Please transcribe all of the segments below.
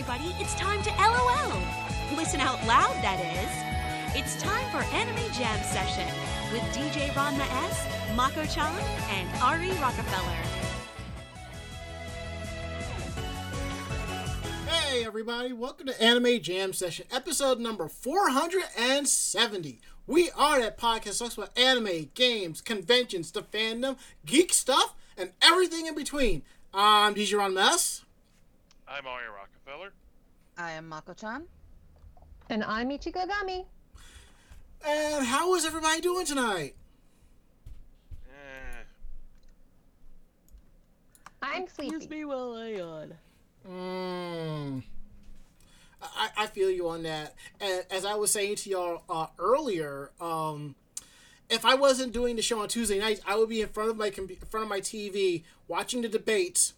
everybody. It's time to LOL. Listen out loud, that is. It's time for Anime Jam Session with DJ Ranma S, Mako Chan, and Ari Rockefeller. Hey everybody, welcome to Anime Jam Session, episode number 470. We are that podcast talks about anime, games, conventions, the fandom, geek stuff, and everything in between. I'm DJ Ranma S. I'm Ari Rockefeller. I am Mako-chan. And I'm Ichigo Gami. And how is everybody doing tonight? Eh, I'm sleepy. Excuse me while I yawn. Mm. I, I feel you on that. And as I was saying to y'all uh, earlier, um, if I wasn't doing the show on Tuesday nights, I would be in front of my com- in front of my TV watching the debates.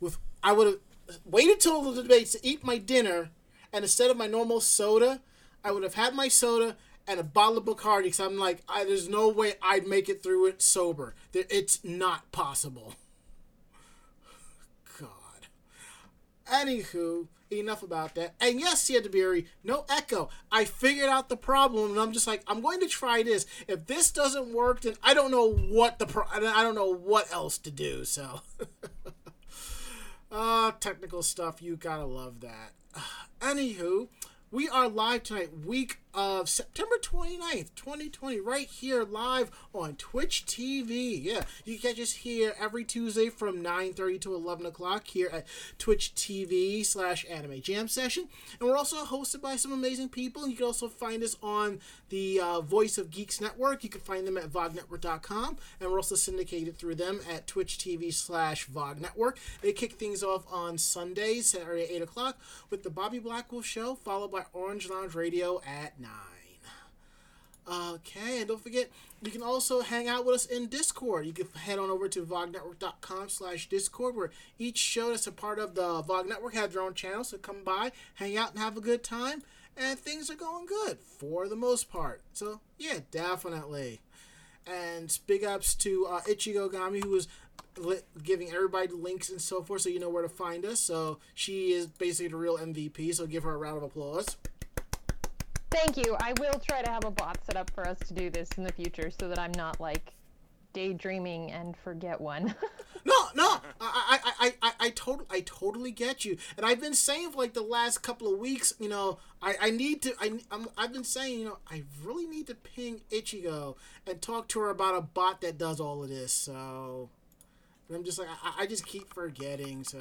With I would have waited till the debates to eat my dinner, and instead of my normal soda, I would have had my soda and a bottle of Bacardi. Because I'm like, I, there's no way I'd make it through it sober. It's not possible. God. Anywho, enough about that. And yes, he had to Siadabiri, no echo. I figured out the problem, and I'm just like, I'm going to try this. If this doesn't work, then I don't know what the pro- I don't know what else to do. So, uh, technical stuff, you gotta love that. Anywho, we are live tonight, week of September 29th, 2020, right here live on Twitch TV. Yeah, you can catch us here every Tuesday from 9.30 to 11 o'clock here at Twitch TV slash Anime Jam Session. And we're also hosted by some amazing people. You can also find us on the uh, Voice of Geeks Network. You can find them at vognetwork.com. And we're also syndicated through them at Twitch TV slash Vog Network. They kick things off on Sundays, Saturday at 8 o'clock with the Bobby Blackwolf Show, followed by Orange Lounge Radio at 9. Okay, and don't forget, you can also hang out with us in Discord. You can head on over to vognetwork.com slash Discord, where each show that's a part of the Vog Network have their own channel, so come by, hang out, and have a good time. And things are going good, for the most part. So, yeah, definitely. And big ups to uh, Ichigo Gami, who was li- giving everybody links and so forth, so you know where to find us. So, she is basically the real MVP, so give her a round of applause. Thank you. I will try to have a bot set up for us to do this in the future so that I'm not like daydreaming and forget one. No, no, I, I, I, I, I, totally, I totally get you. And I've been saying for like the last couple of weeks, you know, I, I need to, I, I'm, I've been saying, you know, I really need to ping Ichigo and talk to her about a bot that does all of this. So, and I'm just like, I, I just keep forgetting. So,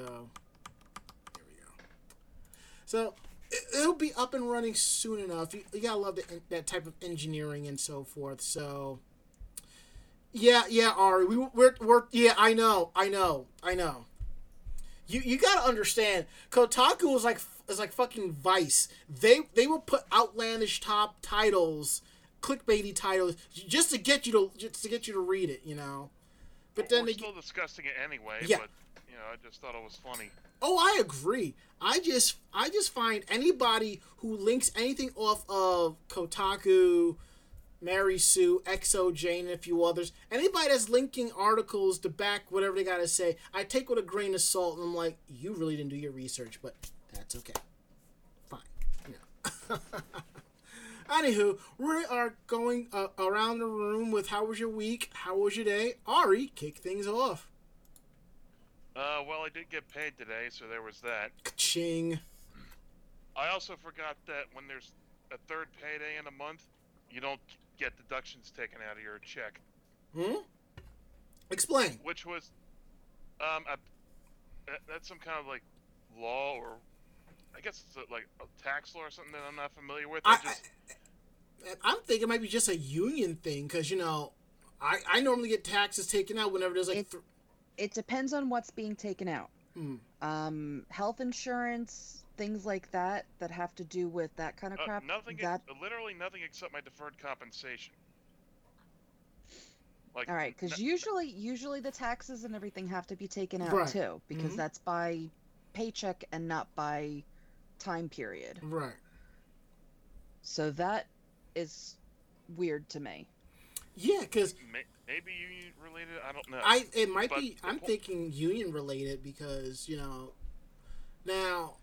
here we go. So, it'll be up and running soon enough. You, you gotta love the, that type of engineering and so forth. So, yeah, yeah, Ari. We, we're, we're, yeah, I know, I know, I know. You, you gotta understand. Kotaku is like, is like fucking Vice. They, they will put outlandish top titles, clickbaity titles, just to get you to, just to get you to read it. You know. But then we're they, still discussing it anyway. Yeah. But you know, I just thought it was funny. Oh, I agree. I just I just find anybody who links anything off of Kotaku, Mary Sue, xoJane, and a few others, anybody that's linking articles to back whatever they gotta say, I take with a grain of salt, and I'm like, you really didn't do your research, but that's okay. Fine. Yeah. Anywho, we are going uh, around the room with how was your week? How was your day? Ari, kick things off. Uh, well, I did get paid today, so there was that. Ching. I also forgot that when there's a third payday in a month, you don't get deductions taken out of your check, Hmm? Explain. which was, um, a, that- that's some kind of like law or, I guess it's a, like a tax law or something that I'm not familiar with. I, I, just, I, I'm thinking it might be just a union thing because you know, I I normally get taxes taken out whenever there's like It- th- It depends on what's being taken out. Hmm. Um, health insurance, things like that, that have to do with that kind of uh, crap. nothing, ex- that literally nothing except my deferred compensation. Like, all right, because n- usually, usually the taxes and everything have to be taken out Right. too, because Mhm. that's by paycheck and not by time period. right. So that is weird to me. Yeah, because may, maybe union related. I don't know. I it might But be. I'm po- thinking union related because you know, Now,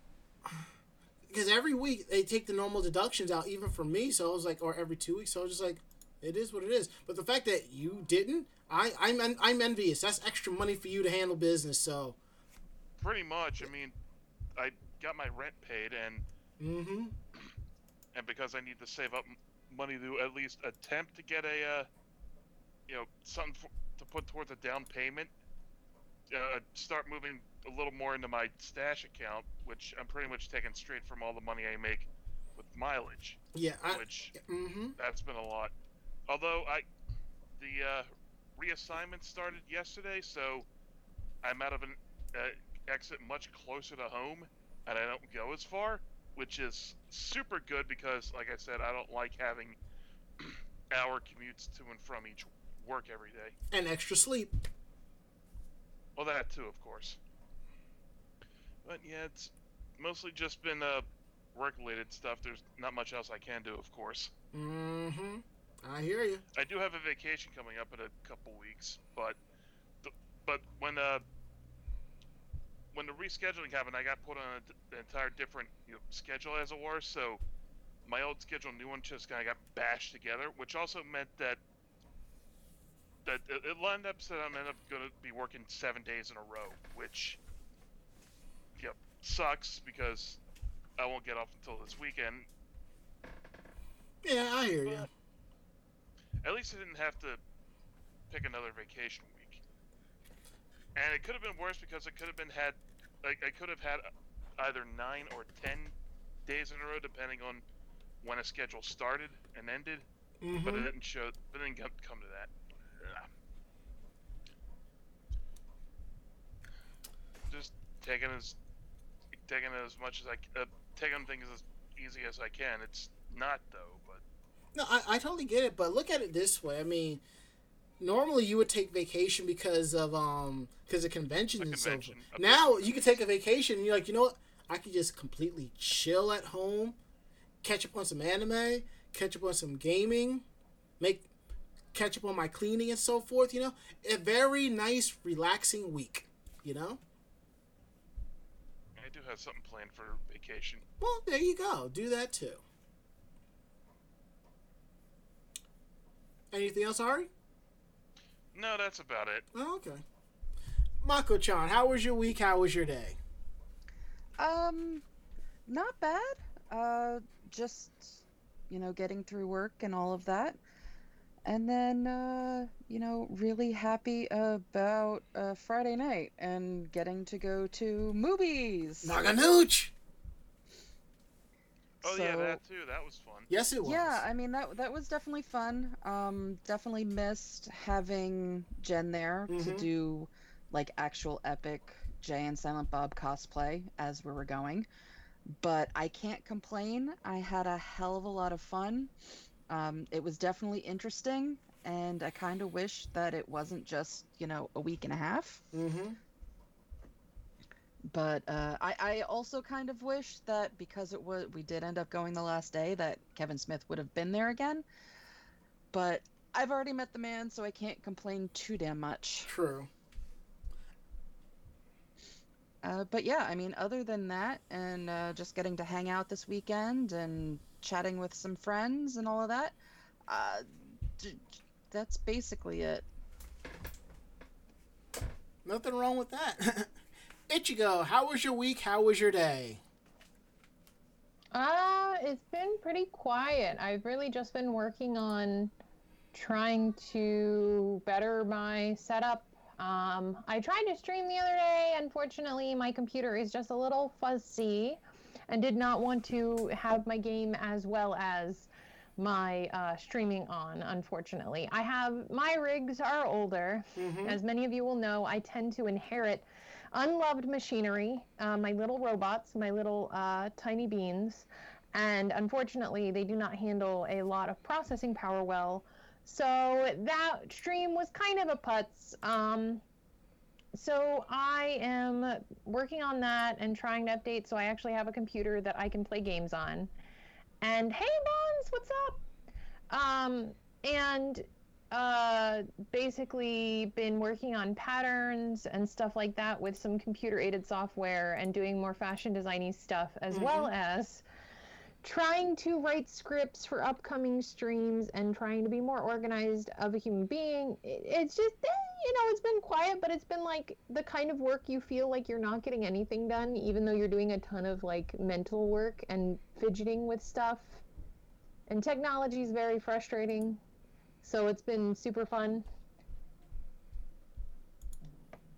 because every week they take the normal deductions out, even for me. So I was like, or every two weeks. So I was just like, it is what it is. But the fact that you didn't, I I'm en- I'm envious. That's extra money for you to handle business. So. Pretty much. I mean, I got my rent paid, and Mm-hmm. and because I need to save up money to at least attempt to get a, uh, you know, something f to put towards a down payment, uh, start moving a little more into my stash account, which I'm pretty much taking straight from all the money I make with mileage, Yeah. I, which mm-hmm. that's been a lot. Although I, the uh, reassignment started yesterday, so I'm out of an uh, exit much closer to home, and I don't go as far, which is super good because, like I said, I don't like having hour commutes to and from each work every day. And extra sleep. Well, that too, of course. But yeah, it's mostly just been uh, work-related stuff. There's not much else I can do, of course. Mm-hmm. I hear you. I do have a vacation coming up in a couple weeks, but the, but when uh when the rescheduling happened, I got put on a an entire different you know, schedule, as it were. So my old schedule, new one, just kind of got bashed together, which also meant that it, lined up so that I'm end up going to be working seven days in a row, which yep sucks because I won't get off until this weekend. Yeah, I hear you. At least I didn't have to pick another vacation week. And it could have been worse because it could have been had, like I could have had either nine or ten days in a row, depending on when a schedule started and ended. Mm-hmm. But it didn't show. But it didn't come to that. Ugh. Just taking as taking as much as I uh, taking things as easy as I can. It's not though, but No, I, I totally get it, but look at it this way. I mean, normally you would take vacation because of um because of conventions and so convention, forth. a Now you can take a vacation and you're like, you know what? I could just completely chill at home, catch up on some anime, catch up on some gaming, make catch up on my cleaning and so forth. You know, a very nice, relaxing week. You know. I do have something planned for vacation. Well, there you go. Do that too. Anything else, Ari? No, that's about it. Oh, okay. Mako-chan, how was your week? How was your day? Um, not bad. Uh, just you know, getting through work and all of that, and then uh, you know, really happy about uh, Friday night and getting to go to movies. Naganooch! Oh yeah, that too. That was fun. Yes, it was. Yeah, I mean that that was definitely fun. Um, definitely missed having Jen there to Mhm. do like actual epic Jay and Silent Bob cosplay as we were going. But I can't complain. I had a hell of a lot of fun. Um, it was definitely interesting, and I kind of wish that it wasn't just you know a week and a half. Mm-hmm. But uh, I, I also kind of wish that because it was we did end up going the last day that Kevin Smith would have been there again. But I've already met the man, so I can't complain too damn much. True. Uh, but yeah, I mean, other than that, and uh, just getting to hang out this weekend and chatting with some friends and all of that, uh, d- d- that's basically it. Nothing wrong with that. Ichigo, how was your week? How was your day? Uh, it's been pretty quiet. I've really just been working on trying to better my setup. Um, I tried to stream the other day. Unfortunately, my computer is just a little fuzzy and did not want to have my game as well as my uh, streaming on, unfortunately. I have my rigs are older. Mm-hmm. As many of you will know, I tend to inherit unloved machinery, uh, my little robots, my little uh, tiny beans, and unfortunately, they do not handle a lot of processing power well. So that stream was kind of a putz. Um, so I am working on that and trying to update so I actually have a computer that I can play games on. And hey, Bonds, what's up? Um, and uh, basically been working on patterns and stuff like that with some computer aided software and doing more fashion designy stuff, as Mm-hmm. well as trying to write scripts for upcoming streams and trying to be more organized of a human being. It, it's just, eh, you know, it's been quiet, but it's been like the kind of work you feel like you're not getting anything done, even though you're doing a ton of like mental work and fidgeting with stuff. And technology is very frustrating. So it's been super fun.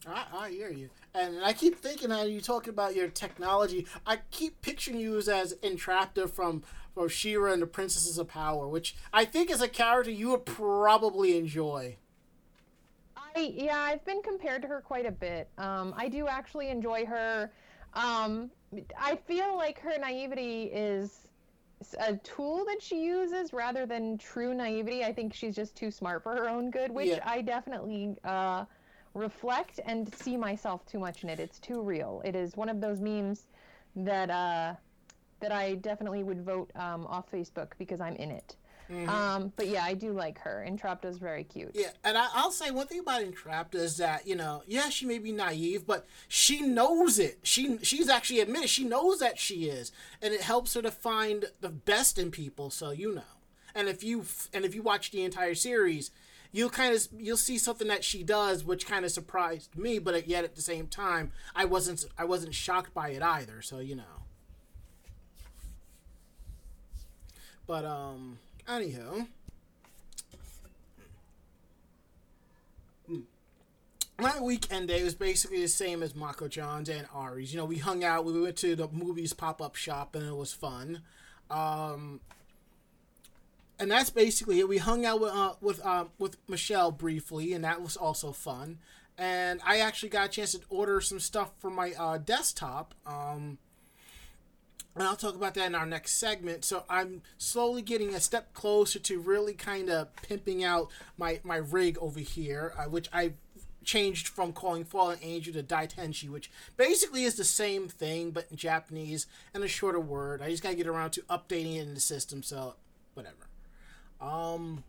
I, I hear you. And I keep thinking how you talking about your technology. I keep picturing you as, as Entrapta from, from She-Ra and the Princesses of Power, which I think is a character you would probably enjoy. I yeah, I've been compared to her quite a bit. Um, I do actually enjoy her. Um, I feel like her naivety is a tool that she uses rather than true naivety. I think she's just too smart for her own good, which Yeah. I definitely uh, reflect and see myself too much in it. It's too real. It is one of those memes that uh, that I definitely would vote um, off Facebook because I'm in it. Um, but yeah, I do like her. Entrapta's very cute. Yeah, and I, I'll say one thing about Entrapta is that you know, yeah, she may be naive, but she knows it. She she's actually admitted she knows that she is, and it helps her to find the best in people. So you know, and if you and if you watch the entire series, you'll kind of you'll see something that she does, which kind of surprised me, but yet at the same time, I wasn't I wasn't shocked by it either. So you know, but um, anyhow. my weekend day was basically the same as Mako-chan's and Ari's. You know, we hung out, we went to the movies pop up shop, and it was fun. Um, and that's basically it. We hung out with uh, with uh, with Michelle briefly, and that was also fun. And I actually got a chance to order some stuff for my uh, desktop. Um, and I'll talk about that in our next segment. So I'm slowly getting a step closer to really kind of pimping out my my rig over here, uh, which I changed from calling Fallen Angel to Daitenshi, which basically is the same thing but in Japanese and a shorter word. I just gotta get around to updating it in the system, so whatever. Um,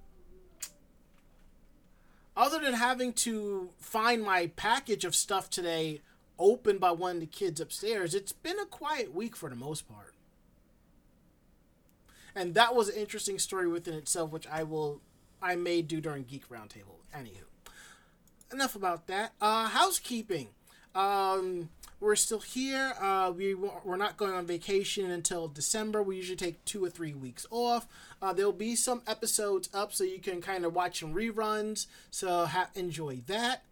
other than having to find my package of stuff today opened by one of the kids upstairs, it's been a quiet week for the most part. And that was an interesting story within itself, which I will, I may do during Geek Roundtable. Anywho, enough about that. Uh, housekeeping. Um, we're still here. Uh, we we're not going on vacation until December. We usually take two or three weeks off. Uh, there'll be some episodes up, so you can kind of watch some reruns. So ha- enjoy that.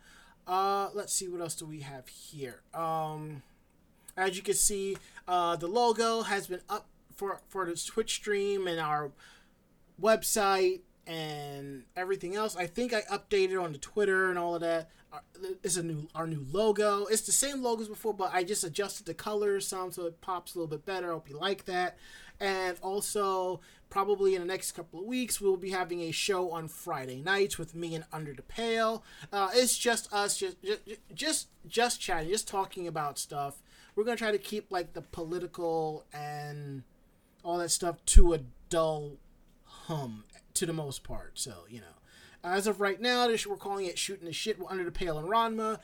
Uh, let's see what else do we have here. Um, as you can see, uh, the logo has been up for for the Twitch stream and our website and everything else. I think I updated on the Twitter and all of that. Uh, It's a new our new logo. It's the same logo as before, but I just adjusted the colors some so it pops a little bit better. I hope you like that. And also, probably in the next couple of weeks, we'll be having a show on Friday nights with me and Under the Pale. Uh, it's just us, just just just just chatting, just talking about stuff. We're gonna try to keep like the political and all that stuff to a dull hum to the most part. So, you know, as of right now, we're calling it Shooting the Shit Under the Pale and Ranma.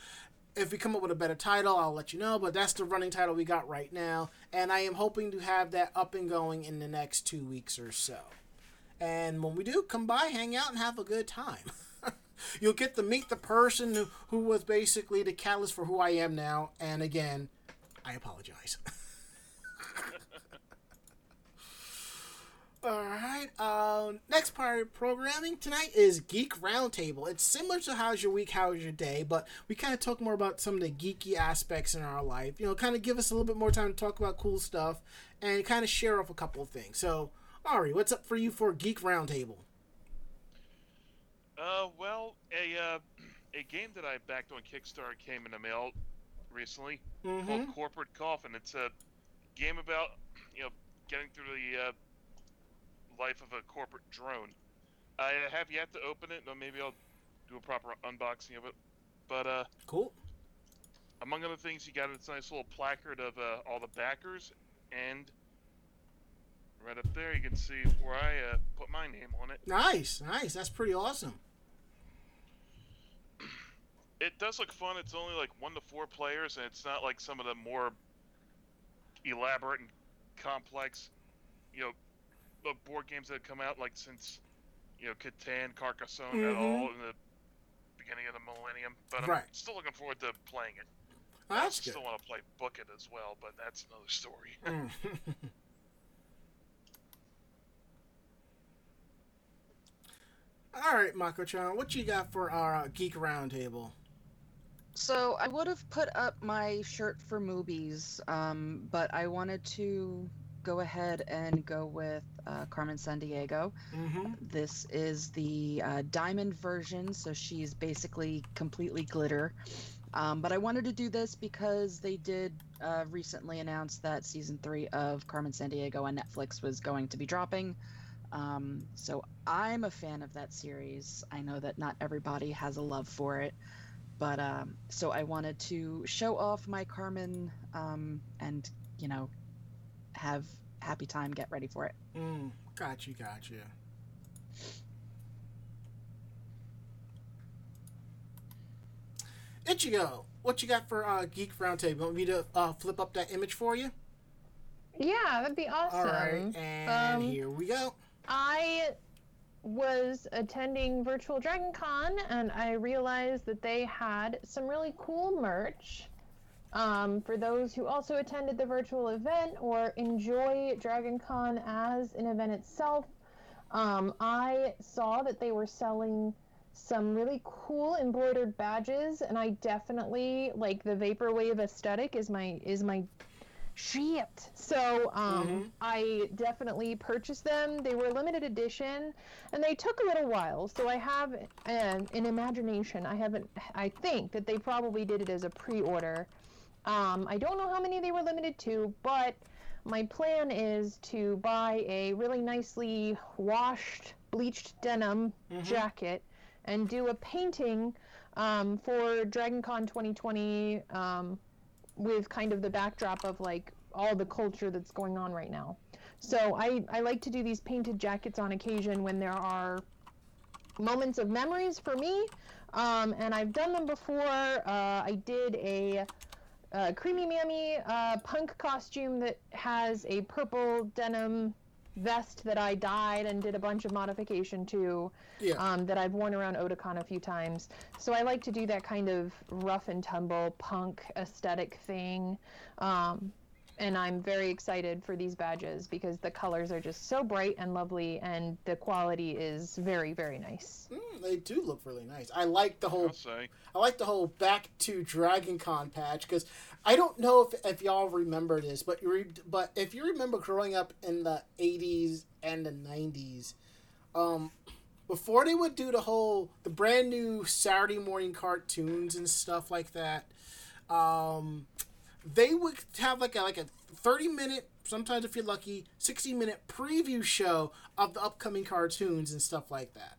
If we come up with a better title, I'll let you know, but that's the running title we got right now. And I am hoping to have that up and going in the next two weeks or so. And when we do, come by, hang out, and have a good time. You'll get to meet the person who, who was basically the catalyst for who I am now. And again, I apologize. All right. Um, next part of programming tonight is Geek Roundtable. It's similar to How's Your Week, How's Your Day, but we kind of talk more about some of the geeky aspects in our life. You know, kind of give us a little bit more time to talk about cool stuff and kind of share off a couple of things. So, Ari, what's up for you for Geek Roundtable? Uh, well, a uh, a game that I backed on Kickstarter came in the mail recently Mm-hmm. called Corporate Coffin. It's a game about you know getting through the uh, life of a corporate drone. I have yet to open it, or maybe I'll do a proper unboxing of it. But uh, Cool. among other things, you got this nice little placard of uh, all the backers, and right up there you can see where I uh, put my name on it. Nice, nice. That's pretty awesome. it does look fun. It's only like one to four players, and it's not like some of the more elaborate and complex, you know, the board games that have come out like since, you know, Catan, Carcassonne, and Mhm. all in the beginning of the millennium. But I'm Right. still looking forward to playing it. Oh, I that's good. still want to play Book It as well, but that's another story. Mm. All right, Mako-chan, what you got for our uh, geek roundtable? So I would have put up my shirt for movies, um, but I wanted to go ahead and go with uh, Carmen Sandiego. Mm-hmm. This is the uh, diamond version, so she's basically completely glitter. Um, but I wanted to do this because they did uh, recently announce that season three of Carmen Sandiego on Netflix was going to be dropping. Um, so I'm a fan of that series. I know that not everybody has a love for it, but um, so I wanted to show off my Carmen um, and you know have happy time. Get ready for it. Mm, got you, got you. Ichigo, what you got for uh, geek roundtable? Want me to uh, flip up that image for you? Yeah, that'd be awesome. All right, and Um, here we go. I was attending Virtual Dragon Con and I realized that they had some really cool merch. Um, for those who also attended the virtual event or enjoy Dragon Con as an event itself, um, I saw that they were selling some really cool embroidered badges, and I definitely like the vaporwave aesthetic is my is my shit. So um, Mhm. I definitely purchased them. They were limited edition, and they took a little while. So I have an, an imagination. I haven't. I think that they probably did it as a pre-order. Um, I don't know how many they were limited to, but my plan is to buy a really nicely washed, bleached denim Mhm. jacket and do a painting um, for Dragon Con 2020 um, with kind of the backdrop of like all the culture that's going on right now. So I, I like to do these painted jackets on occasion when there are moments of memories for me. Um, and I've done them before. Uh, I did a uh, Creamy Mami uh, punk costume that has a purple denim vest that I dyed and did a bunch of modification to Yeah. um, that I've worn around Otakon a few times. So I like to do that kind of rough and tumble punk aesthetic thing. Um, and I'm very excited for these badges because the colors are just so bright and lovely, and the quality is very, very nice. Mm, they do look really nice. I like the whole I'll say. I like the whole back to Dragon Con patch because I don't know if, if y'all remember this, but you re- but if you remember growing up in the '80s and the '90s, um, before they would do the whole the brand new Saturday morning cartoons and stuff like that, um, they would have like a like a 30 minute sometimes if you're lucky 60 minute preview show of the upcoming cartoons and stuff like that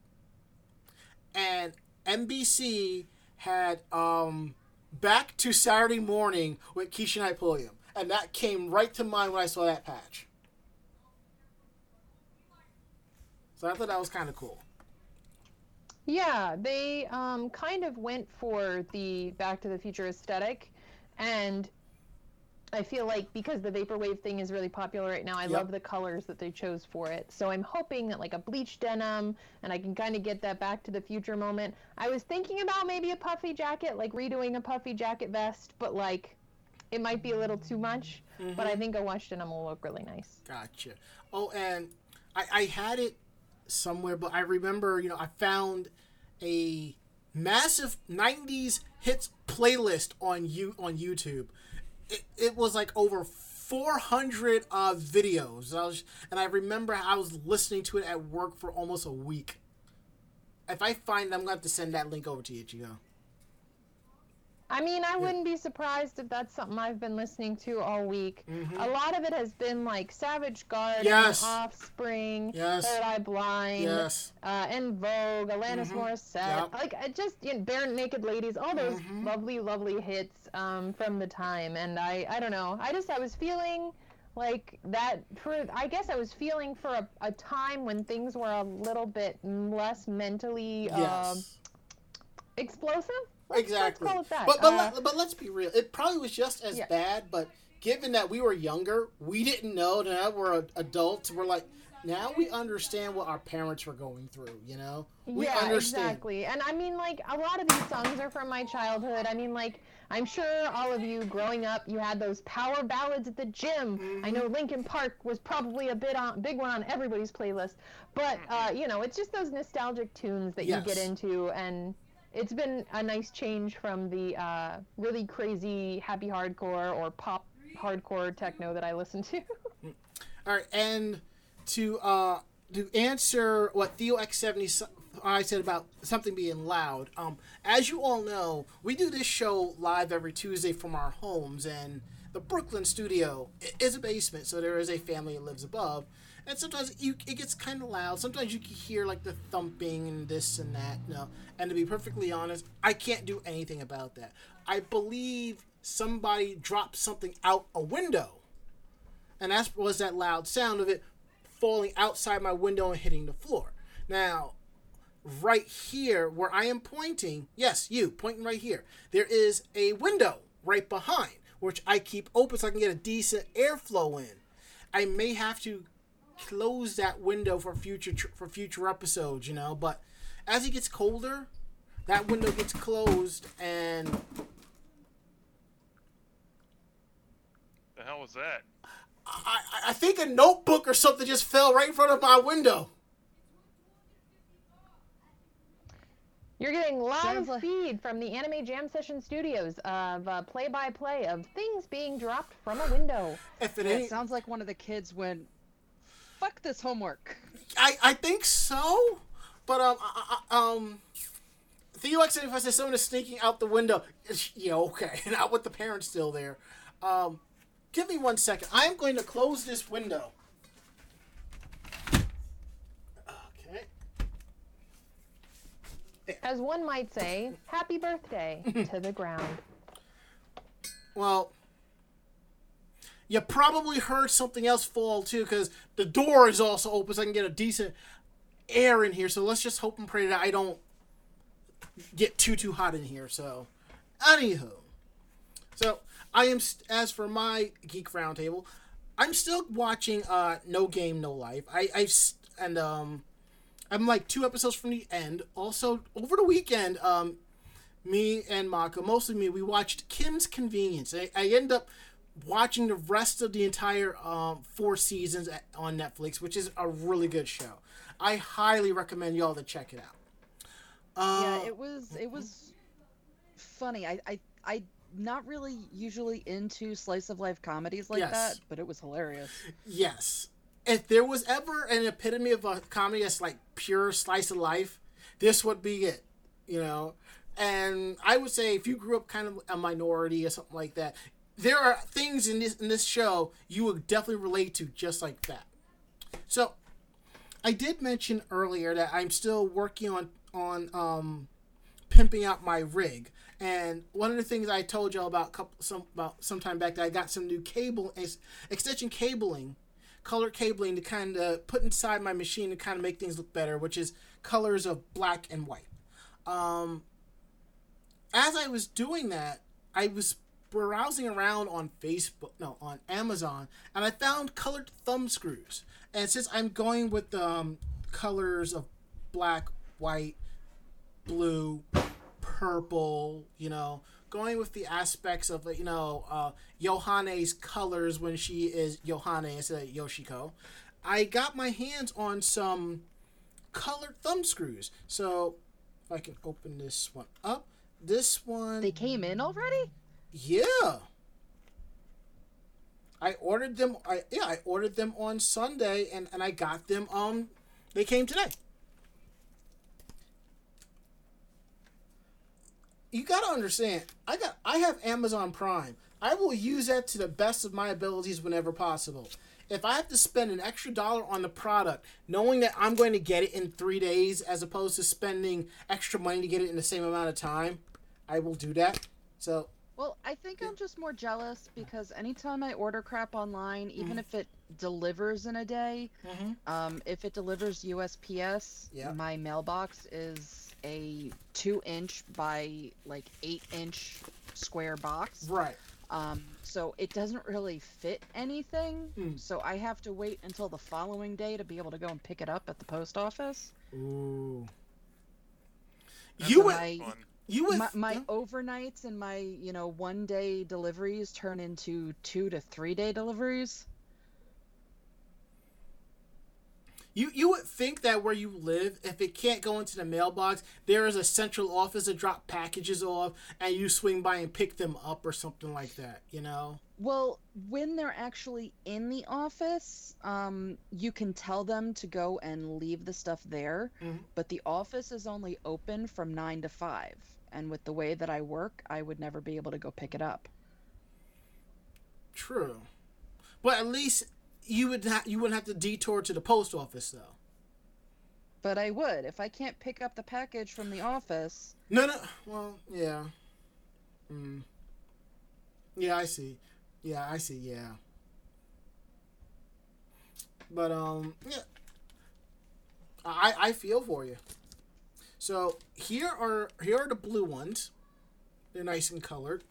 and NBC had um, Back to Saturday Morning with Keshia Knight Pulliam, and that came right to mind when I saw that patch. So I thought that was kind of cool. Yeah, they um, kind of went for the Back to the Future aesthetic, and I feel like because the vaporwave thing is really popular right now, I Yep. love the colors that they chose for it. So I'm hoping that like a bleached denim, and I can kind of get that Back to the Future moment. I was thinking about maybe a puffy jacket, like redoing a puffy jacket vest, but like it might be a little too much. But I mm-hmm. think a washed denim will look really nice. Gotcha. Oh, and I, I had it somewhere, but I remember, you know, I found a massive '90s hits playlist on you on YouTube. It, it was like over 400 uh, videos. I was, and I remember I was listening to it at work for almost a week. If I find, I'm going to have to send that link over to you, Chico. I mean, I wouldn't be surprised if that's something I've been listening to all week. Mhm. A lot of it has been like Savage Garden, Yes. Offspring, Yes. Third Eye Blind, Yes. uh, En Vogue, Alanis Mhm. Morissette, Yep. like I just you know, Barenaked Ladies, all those Mhm. lovely, lovely hits um, from the time. And I, I don't know, I just I was feeling like that for I guess I was feeling for a, a time when things were a little bit less mentally uh, explosive. Let's, exactly. Let's call it that. But but, Uh, let, but let's be real. It probably was just as Yeah. bad. But given that we were younger, we didn't know. Now we're adults. We're like, now we understand what our parents were going through. You know, we yeah, understand. exactly. And I mean, like, a lot of these songs are from my childhood. I mean, like, I'm sure all of you growing up, you had those power ballads at the gym. I know Linkin Park was probably a bit on, big one on everybody's playlist. But, uh, you know, it's just those nostalgic tunes that you get into. And it's been a nice change from the uh, really crazy happy hardcore or pop hardcore techno that I listen to. All right, and to uh to answer what Theo X seventy I said about something being loud. Um, as you all know, we do this show live every Tuesday from our homes, and the Brooklyn studio is a basement, so there is a family that lives above. And sometimes you, it gets kind of loud. Sometimes you can hear like the thumping and this and that. No, and to be perfectly honest, I can't do anything about that. I believe somebody dropped something out a window and that was that loud sound of it falling outside my window and hitting the floor. Now, right here where I am pointing, yes, you pointing right here, there is a window right behind which I keep open so I can get a decent airflow in. I may have to close that window for future tr- for future episodes, you know, but as it gets colder, that window gets closed and The hell was that? I, I- I think a notebook or something just fell right in front of my window. You're getting live Sounds feed from the Anime Jam Session Studios of uh, play-by-play of things being dropped from a window. If it ain't, it sounds like one of the kids went, "Fuck this homework." I, I think so, but um I, I, um Theo X if I say someone is sneaking out the window, yeah okay, not with the parents still there. Um, give me one second. I am going to close this window. Okay. As one might say, happy birthday to the ground. Well, you probably heard something else fall too, because the door is also open, so I can get a decent air in here. So let's just hope and pray that I don't get too too hot in here. So, anywho, so I am as for my geek roundtable, I'm still watching uh No Game No Life. I I and um. I'm like two episodes from the end. Also, over the weekend, um, me and Mako, mostly me, we watched Kim's Convenience. I, I end up watching the rest of the entire um, four seasons at, on Netflix, which is a really good show. I highly recommend y'all to check it out. Uh, yeah, it was it was funny. I I I not really usually into slice of life comedies like Yes. that, but it was hilarious. Yes. If there was ever an epitome of a comedy that's like pure slice of life, this would be it. You know? And I would say if you grew up kind of a minority or something like that, there are things in this in this show you would definitely relate to just like that. So I did mention earlier that I'm still working on on um pimping out my rig. And one of the things I told y'all about couple some about some time back that I got some new cable ex- extension cabling, color cabling to kind of put inside my machine to kind of make things look better, which is colors of black and white. Um, as I was doing that, I was browsing around on Facebook, no, on Amazon, and I found colored thumb screws. And since I'm going with um, colors of black, white, blue, purple, you know, going with the aspects of, you know, uh, Yohane's colors when she is Yohane instead of Yoshiko, I got my hands on some colored thumb screws. So if I can open this one up, this one. They came in already? Yeah. I ordered them. I yeah, I ordered them on Sunday, and and I got them. Um, they came today. You gotta understand. I got. I have Amazon Prime. I will use that to the best of my abilities whenever possible. If I have to spend an extra dollar on the product, knowing that I'm going to get it in three days, as opposed to spending extra money to get it in the same amount of time, I will do that. So Well, I think I'm just more jealous because anytime I order crap online, even if it delivers in a day, Mhm. um, if it delivers USPS, Yeah. my mailbox is a two inch by like eight inch square box. Right. Um, so it doesn't really fit anything. Hmm. So I have to wait until the following day to be able to go and pick it up at the post office. Ooh. That's You a would. I- fun. You would. My, my overnights and my you know one day deliveries turn into two to three day deliveries. You you would think that where you live, if it can't go into the mailbox, there is a central office to drop packages off, and you swing by and pick them up or something like that. You know. Well, when they're actually in the office, um, you can tell them to go and leave the stuff there, Mhm. but the office is only open from nine to five. And with the way that I work, I would never be able to go pick it up. True. But at least you would ha- you wouldn't have to detour to the post office though. But I would if I can't pick up the package from the office. No, no. Well, yeah. Mm. Yeah, I see. Yeah, I see. Yeah. But um, yeah. I I feel for you. So here are here are the blue ones. They're nice and colored.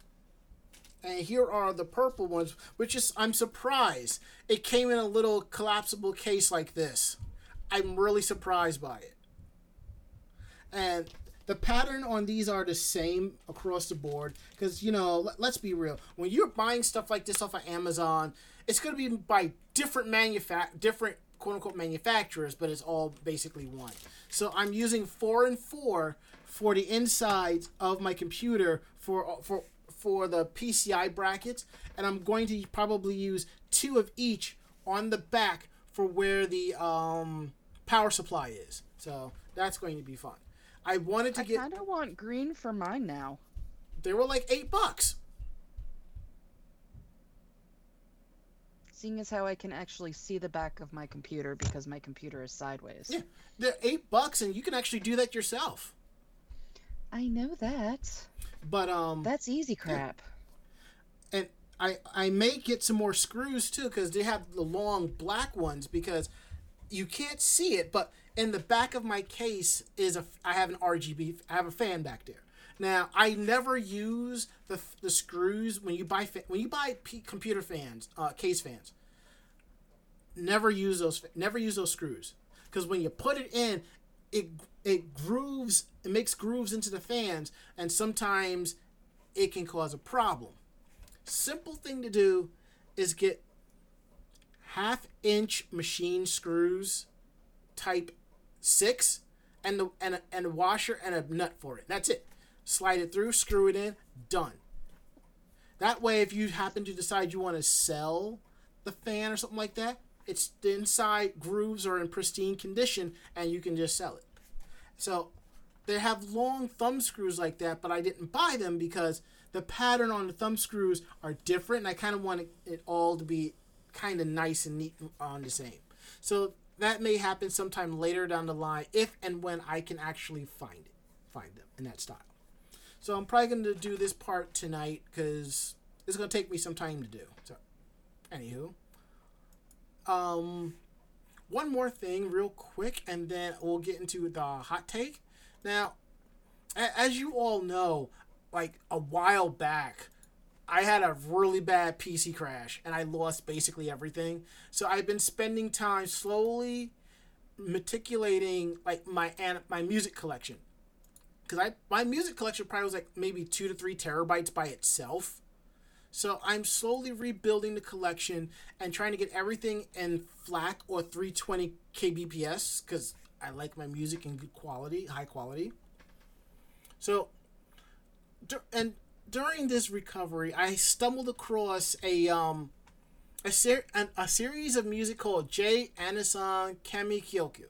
And here are the purple ones, which is I'm surprised it came in a little collapsible case like this. I'm really surprised by it. And the pattern on these are the same across the board because you know let, let's be real when you're buying stuff like this off of amazon it's going to be by different manufac different quote unquote manufacturers but it's all basically one so i'm using four and four for the insides of my computer for for for the pci brackets and i'm going to probably use two of each on the back for where the um, power supply is so that's going to be fun I wanted to I get. I kind of want green for mine now. They were like eight bucks. Seeing as how I can actually see the back of my computer because my computer is sideways. Yeah, they're eight bucks, and you can actually do that yourself. I know that. But um, That's easy crap. and I I may get some more screws too because they have the long black ones because you can't see it, but in the back of my case is a I have an RGB I have a fan back there. Now I never use the the screws when you buy when you buy P- computer fans uh, case fans. Never use those never use those screws. Because when you put it in, it it grooves it makes grooves into the fans and sometimes it can cause a problem. Simple thing to do is get half inch machine screws type six and the and a, and a washer and a nut for it. That's it slide it through screw it in done that way if you happen to decide you want to sell the fan or something like that it's the inside grooves are in pristine condition and you can just sell it so they have long thumb screws like that, but I didn't buy them because the pattern on the thumb screws are different, and I kind of want it, all to be kind of nice and neat on the same. So that may happen sometime later down the line, if and when I can actually find it, find them in that style. So I'm probably going to do this part tonight because it's going to take me some time to do. So, anywho, um, one more thing real quick and then we'll get into the hot take. Now as you all know like a while back i had a really bad pc crash and i lost basically everything. So i've been spending time slowly meticulating like my an- my music collection because i my music collection probably was like maybe two to three terabytes by itself so I'm slowly rebuilding the collection and trying to get everything in FLAC or 320 kbps because I like my music in good quality, high quality. So, and during this recovery, I stumbled across a um a ser- an, a series of music called J Anasan Kami Kyoku.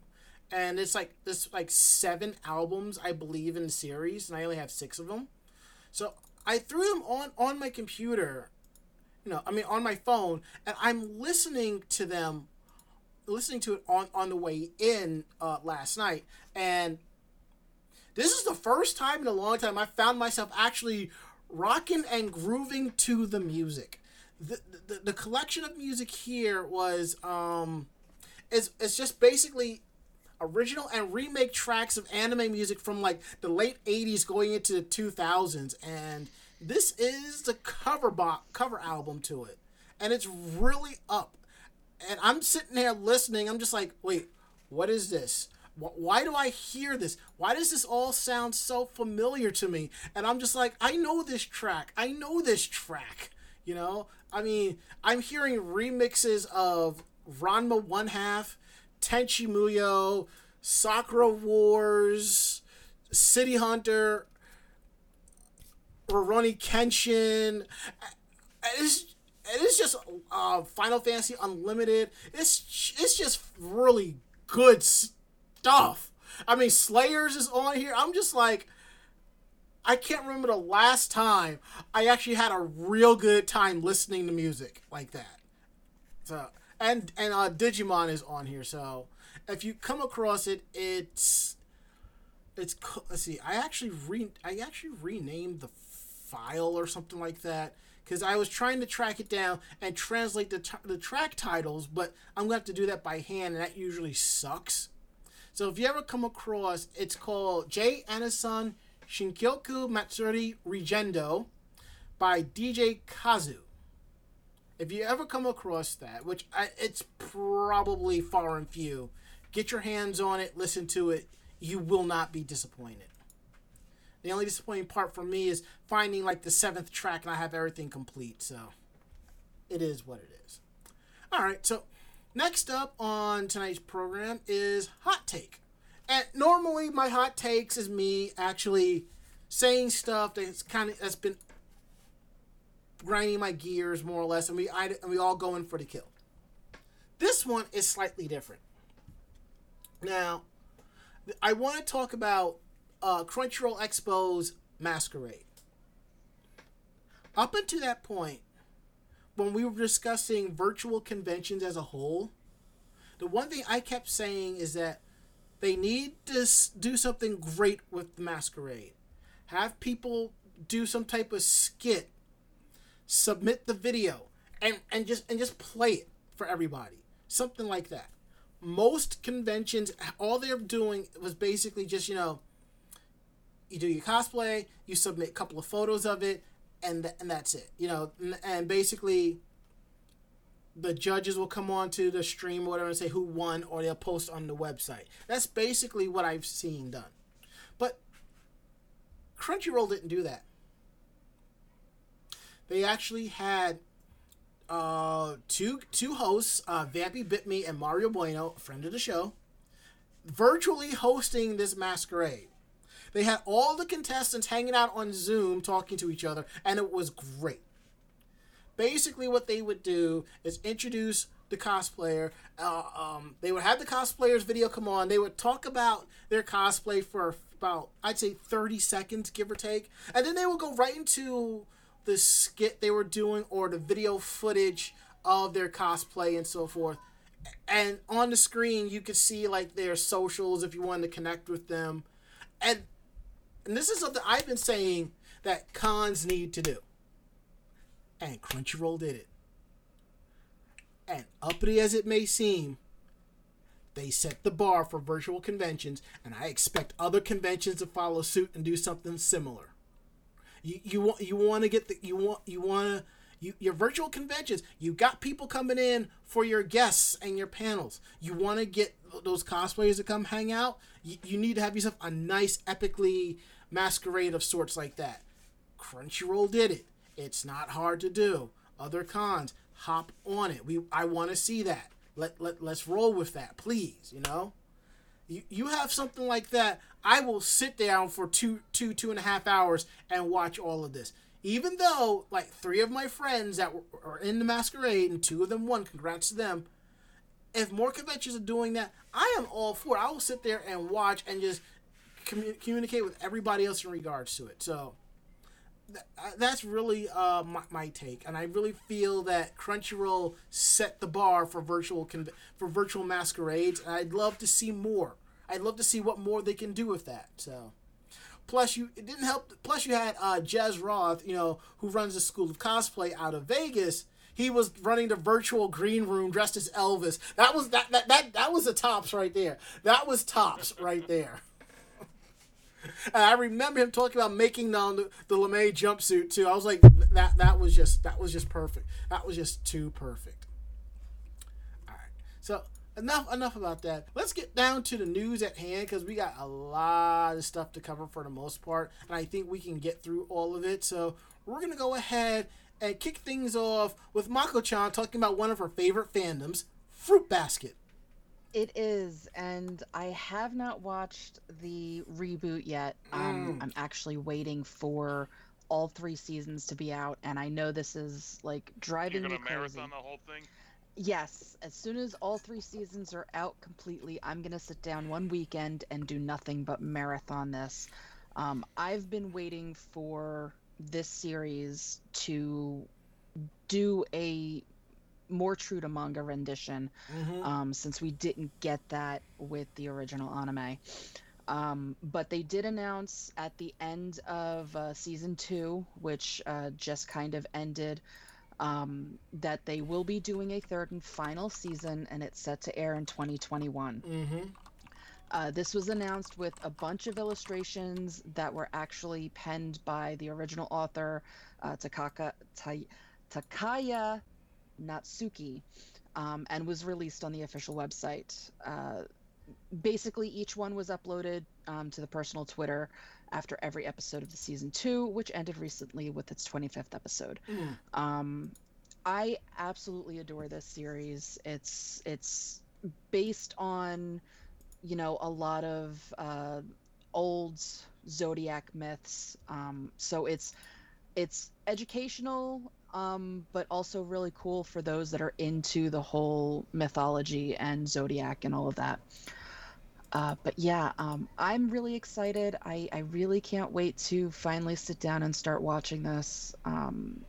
And it's like this like seven albums I believe in series, and I only have six of them. So I threw them on on my computer, you know, I mean on my phone, and I'm listening to them, listening to it on on the way in uh, last night, and this is the first time in a long time I found myself actually rocking and grooving to the music. The, the, the collection of music here was um, is it's just basically original and remake tracks of anime music from like the late 80s going into the 2000s and this is the cover box cover album to it. And it's really up. And i'm sitting there listening. I'm just like wait what is this? Why do i hear this? Why does this all sound so familiar to me? And i'm just like i know this track. I know this track you know? I mean i'm hearing remixes of ranma one half Tenchi Muyo, Sakura Wars, City Hunter, Rurouni Kenshin. It's, it is just uh, Final Fantasy Unlimited. It's it's just really good stuff. I mean, Slayers is on here. I'm just like, I can't remember the last time I actually had a real good time listening to music like that. So and and uh, Digimon is on here. So if you come across it, it's it's let's see. I actually re I actually renamed the file or something like that because I was trying to track it down and translate the, t- the track titles, but I'm gonna have to do that by hand, and that usually sucks. So if you ever come across, it's called J Anasan Shinkyoku Matsuri Regendo by DJ Kazu. If you ever come across that, which I, it's probably far and few, get your hands on it, listen to it. You will not be disappointed. The only disappointing part for me is finding like the seventh track and I have everything complete. So it is what it is. All right. So next up on tonight's program is hot take. And normally my hot takes is me actually saying stuff that's kind of that's been grinding my gears more or less, and we I, and we all go in for the kill. This one is slightly different. Now, I want to talk about uh, Crunchyroll Expo's Masquerade. Up until that point, when we were discussing virtual conventions as a whole, the one thing I kept saying is that they need to do something great with the Masquerade. Have people do some type of skit submit the video and and just and just play it for everybody. Something like that. Most conventions all they're doing was basically just you know you do your cosplay you submit a couple of photos of it and th- and that's it you know and, and basically the judges will come on to the stream or whatever and say who won or they'll post on the website. That's basically what i've seen done. But crunchyroll didn't do that they actually had uh, two two hosts, uh, Vampy Bitme and Mario Bueno, friend of the show, virtually hosting this masquerade. They had all the contestants hanging out on Zoom talking to each other, and it was great. Basically, what they would do is introduce the cosplayer. Uh, um, they would have the cosplayer's video come on. They would talk about their cosplay for about, I'd say, 30 seconds, give or take. And then they would go right into the skit they were doing or the video footage of their cosplay and so forth. And on the screen, you could see like their socials if you wanted to connect with them. And, and this is something I've been saying that cons need to do. And Crunchyroll did it. And uppity as it may seem, they set the bar for virtual conventions, and I expect other conventions to follow suit and do something similar. You you want you want to get the you want you want to you, your virtual conventions, you got people coming in for your guests and your panels. You want to get those cosplayers to come hang out. You, you need to have yourself a nice, epically masquerade of sorts like that. Crunchyroll did it. It's not hard to do. Other cons, hop on it. We I want to see that. Let, let let's roll with that, please. You know you, you have something like that, I will sit down for two, two, two and a half hours and watch all of this. Even though, like, three of my friends that were, are in the masquerade and two of them won, congrats to them. If more conventions are doing that, I am all for it. I will sit there and watch and just commu- communicate with everybody else in regards to it. So, that's really uh, my, my, take, and I really feel that Crunchyroll set the bar for virtual con- for virtual masquerades, and I'd love to see more. I'd love to see what more they can do with that. So, plus you it didn't help. Plus you had uh, Jez Roth, you know, who runs the School of Cosplay out of Vegas. he was running the virtual green room dressed as Elvis. That was that that that, that was the tops right there. That was tops right there. And I remember him talking about making the, the LeMay jumpsuit too. I was like, that that was just that was just perfect. That was just too perfect. All right, so enough enough about that. Let's get down to the news at hand because we got a lot of stuff to cover for the most part, and I think we can get through all of it. So we're gonna go ahead and kick things off with Mako-chan talking about one of her favorite fandoms, Fruit Basket. It is, and I have not watched the reboot yet. Um, Mm. I'm actually waiting for all three seasons to be out, and I know this is like You're driving gonna me crazy. marathon the whole thing. Yes, as soon as all three seasons are out completely, I'm gonna sit down one weekend and do nothing but marathon this. Um, I've been waiting for this series to do a more true to manga rendition Mm-hmm. um, since we didn't get that with the original anime. Um, but they did announce at the end of uh, season two, which uh, just kind of ended, um, that they will be doing a third and final season, and it's set to air in 2021. Mm-hmm. Uh, this was announced with a bunch of illustrations that were actually penned by the original author, uh, Takaka, Ta- Takaya Natsuki, um, and was released on the official website. Uh, basically, each one was uploaded um, to the personal Twitter after every episode of the season two, which ended recently with its 25th episode. Mm. Um, I absolutely adore this series. It's it's based on, you know, a lot of uh, old zodiac myths. Um, so it's it's educational, um, but also really cool for those that are into the whole mythology and zodiac and all of that. Uh, but yeah, um, I'm really excited. I, I really can't wait to finally sit down and start watching this. Um,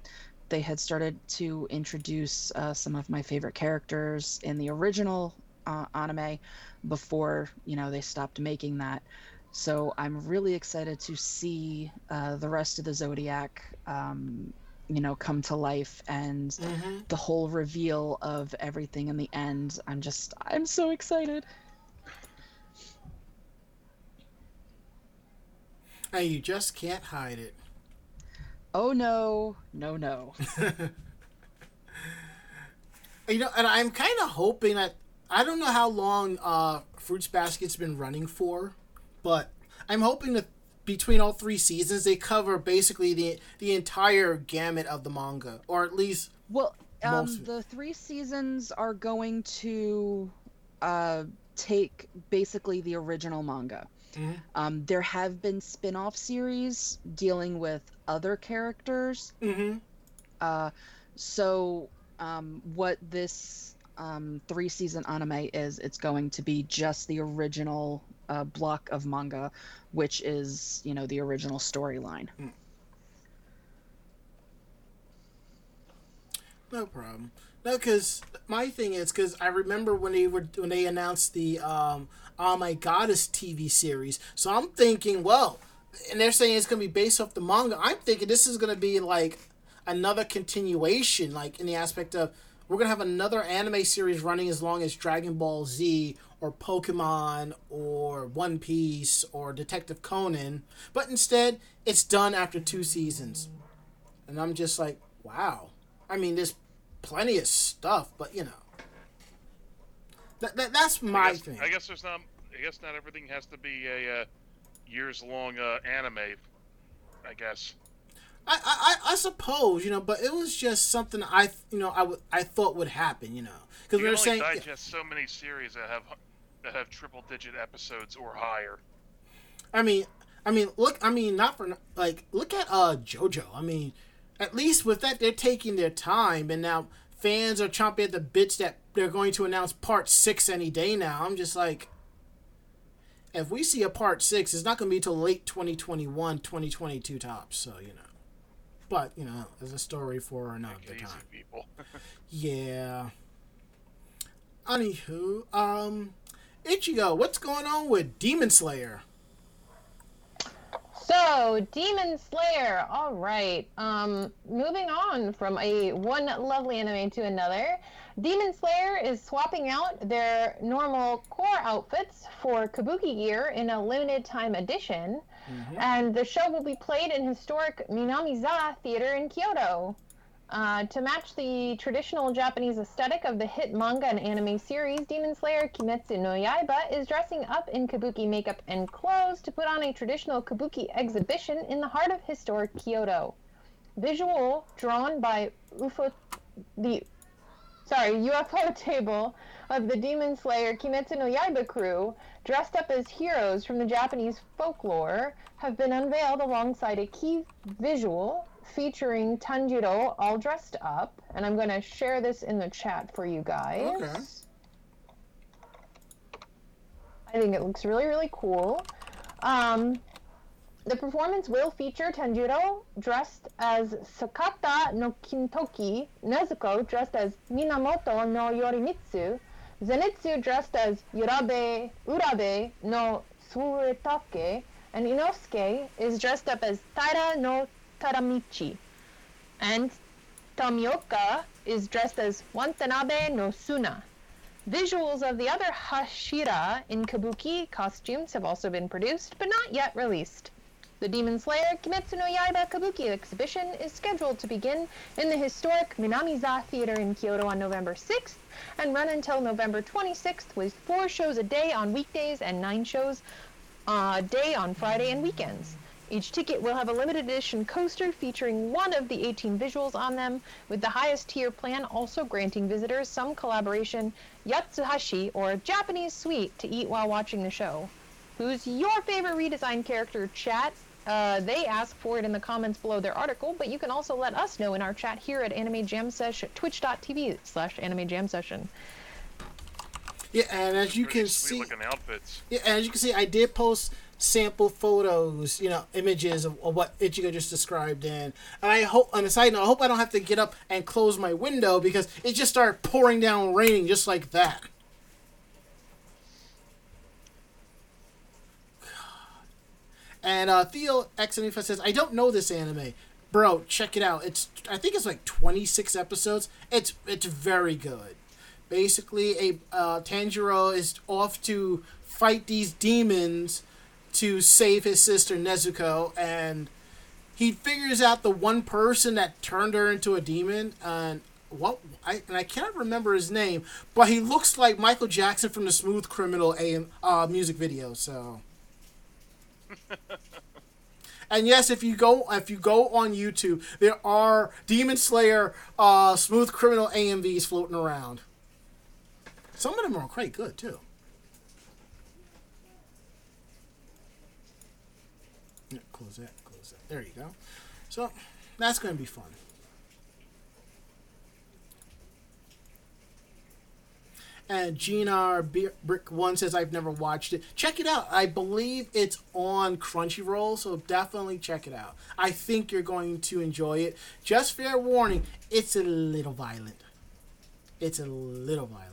they had started to introduce uh, some of my favorite characters in the original uh, anime before you know they stopped making that. So I'm really excited to see uh, the rest of the Zodiac, um, you know, come to life and Mm-hmm. the whole reveal of everything in the end. I'm just I'm so excited. And you just can't hide it. Oh no, no, no. You know, and I'm kind of hoping that I don't know how long uh, Fruits Basket's been running for, but I'm hoping that between all three seasons they cover basically the the entire gamut of the manga, or at least Well, um, Most of it. the three seasons are going to uh, take basically the original manga. Mhm. Um, there have been spin off series dealing with other characters. mm-hmm. Uh, so, um, what this um, three season anime is, it's going to be just the original uh, block of manga, which is, you know, the original storyline. No problem. No, because my thing is because I remember when they were when they announced the um, "Oh My Goddess" TV series. So I'm thinking, well, and they're saying it's gonna be based off the manga. I'm thinking this is gonna be like another continuation, like in the aspect of we're gonna have another anime series running as long as Dragon Ball Z or Pokemon or One Piece or Detective Conan, but instead it's done after two seasons, and I'm just like, wow. I mean, there's plenty of stuff, but you know, that, that that's I my guess, thing. I guess there's not. I guess not everything has to be a uh, years long uh, anime. I guess. I, I, I suppose you know, but it was just something I you know I I thought would happen, you know, because we were saying digest so many series that have that have triple digit episodes or higher. I mean, I mean, look, I mean, not for like, look at uh JoJo. I mean, at least with that, they're taking their time, and now fans are chomping at the bits that they're going to announce part six any day now. I'm just like, if we see a part six, it's not going to be till late 2021, 2022 tops. So you know, but you know, there's a story for another Take time. people. Yeah. Anywho, um, Ichigo, what's going on with Demon Slayer? So, Demon Slayer. All right. Um, moving on from a one lovely anime to another. Demon Slayer is swapping out their normal core outfits for kabuki gear in a limited time edition. Mm-hmm. And the show will be played in historic Minamiza Theater in Kyoto. Uh, to match the traditional Japanese aesthetic of the hit manga and anime series, Demon Slayer Kimetsu no Yaiba is dressing up in kabuki makeup and clothes to put on a traditional kabuki exhibition in the heart of historic Kyoto. Visual drawn by UFO, the sorry Ufotable of the Demon Slayer Kimetsu no Yaiba crew, dressed up as heroes from the Japanese folklore, have been unveiled alongside a key visual featuring Tanjiro all dressed up, and I'm going to share this in the chat for you guys. Okay. I think it looks really, really cool. Um, the performance will feature Tanjiro dressed as Sakata no Kintoki, Nezuko dressed as Minamoto no Yorimitsu, Zenitsu dressed as Yurabe Urabe no Suetake, and Inosuke is dressed up as Taira no Taramichi. And Tomioka is dressed as Watanabe no Tsuna. Visuals of the other Hashira in kabuki costumes have also been produced, but not yet released. The Demon Slayer Kimetsu no Yaiba Kabuki exhibition is scheduled to begin in the historic Minamiza Theater in Kyoto on November 6th and run until November 26th with four shows a day on weekdays and nine shows a day on Friday and weekends. Each ticket will have a limited edition coaster featuring one of the 18 visuals on them, with the highest tier plan also granting visitors some collaboration yatsuhashi or Japanese sweet to eat while watching the show. Who's your favorite redesigned character, chat? Uh, they ask for it in the comments below their article, but you can also let us know in our chat here at Anime Jam Session, twitch.tv slash Anime Jam Session. Yeah, and as you can see, yeah, and as you can see, I did post sample photos, you know, images of, of, what Ichigo just described in. And I hope, on a side note, I hope I don't have to get up and close my window because it just started pouring down raining just like that. And uh, Theo X says, I don't know this anime. Bro, check it out. It's I think it's like 26 episodes. It's it's very good. Basically, a uh, Tanjiro is off to fight these demons to save his sister Nezuko, and he figures out the one person that turned her into a demon. And what I and I cannot remember his name, but he looks like Michael Jackson from the Smooth Criminal uh, music video. So. And yes, if you go if you go on YouTube, there are Demon Slayer, uh, Smooth Criminal AMVs floating around. Some of them are quite good too. close that, close that. There you go. So that's going to be fun. And Gina Brick One says I've never watched it. Check it out. I believe it's on Crunchyroll, so definitely check it out. I think you're going to enjoy it. Just fair warning, it's a little violent. It's a little violent.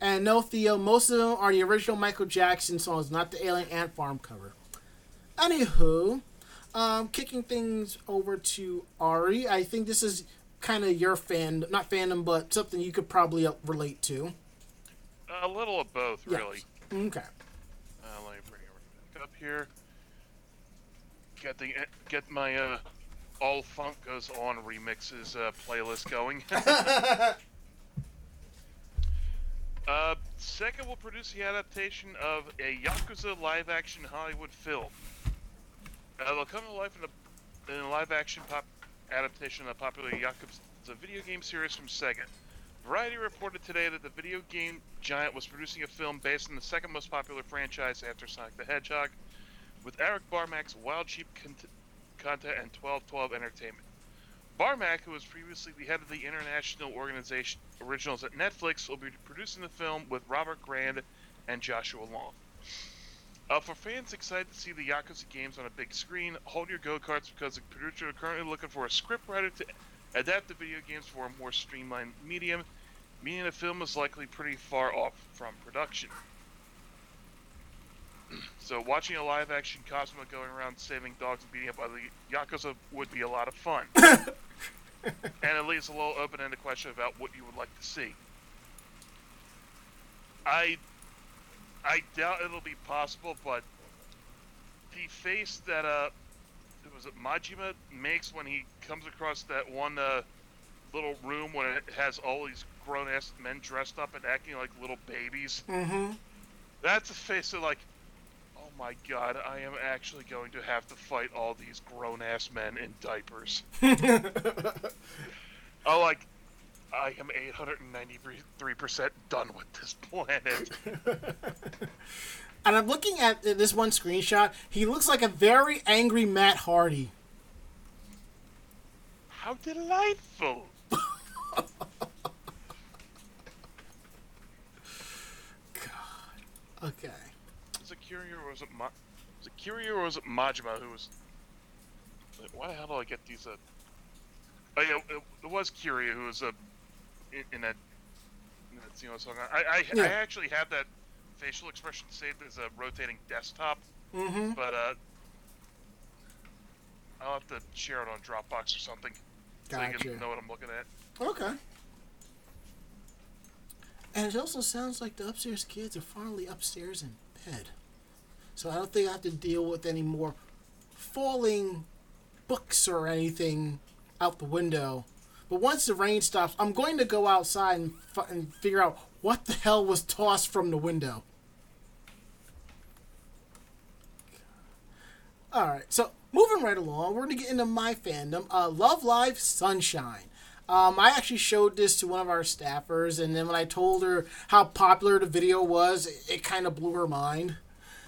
And no, Theo, most of them are the original Michael Jackson songs, not the Alien Ant Farm cover. Anywho, um, kicking things over to Ari, I think this is kind of your fan, not fandom, but something you could probably relate to. A little of both, yes. really. Okay. Uh, let me bring it back up here. Get the get my uh, all funk goes on remixes uh, playlist going. uh, Sega will produce the adaptation of a Yakuza live-action Hollywood film. Uh, they'll come to life in a, in a live-action pop adaptation of the popular Yakuza video game series from Sega. Variety reported today that the video game giant was producing a film based on the second most popular franchise after Sonic the Hedgehog, with Erik Barmack's Wild Sheep content and 1212 Entertainment. Barmack, who was previously the head of the international organization Originals at Netflix, will be producing the film with Robert Grand and Joshua Long. Uh, for fans excited to see the Yakuza games on a big screen, hold your go karts because the producers are currently looking for a scriptwriter to adapt the video games for a more streamlined medium, meaning the film is likely pretty far off from production. so watching a live action Kazuma going around saving dogs and beating up other Yakuza would be a lot of fun. and it leaves a little open ended question about what you would like to see. I I doubt it'll be possible, but the face that uh was it Majima makes when he comes across that one uh, little room when it has all these grown ass men dressed up and acting like little babies. Mm-hmm. That's a face of like, oh my god, I am actually going to have to fight all these grown ass men in diapers. oh, like, I am 893% done with this planet. and I'm looking at this one screenshot. He looks like a very angry Matt Hardy. How delightful! God. Okay. Was it Kiryu or was it Ma- was it Kiryu or was it Majima who was? Wait, why the hell do I get these? Uh... Oh yeah, it, it was Kiryu who was uh, in, in that in that scene I was talking about. I I, Yeah. I actually have that facial expression saved as a rotating desktop, Mm-hmm. but uh, I'll have to share it on Dropbox or something so you can know what I'm looking at. Okay. And it also sounds like the upstairs kids are finally upstairs in bed. So I don't think I have to deal with any more falling books or anything out the window. But once the rain stops, I'm going to go outside and, f- and figure out what the hell was tossed from the window. All right, so moving right along, we're gonna get into my fandom. Uh, Love Live Sunshine. Um, I actually showed this to one of our staffers, and then when I told her how popular the video was, it, it kind of blew her mind.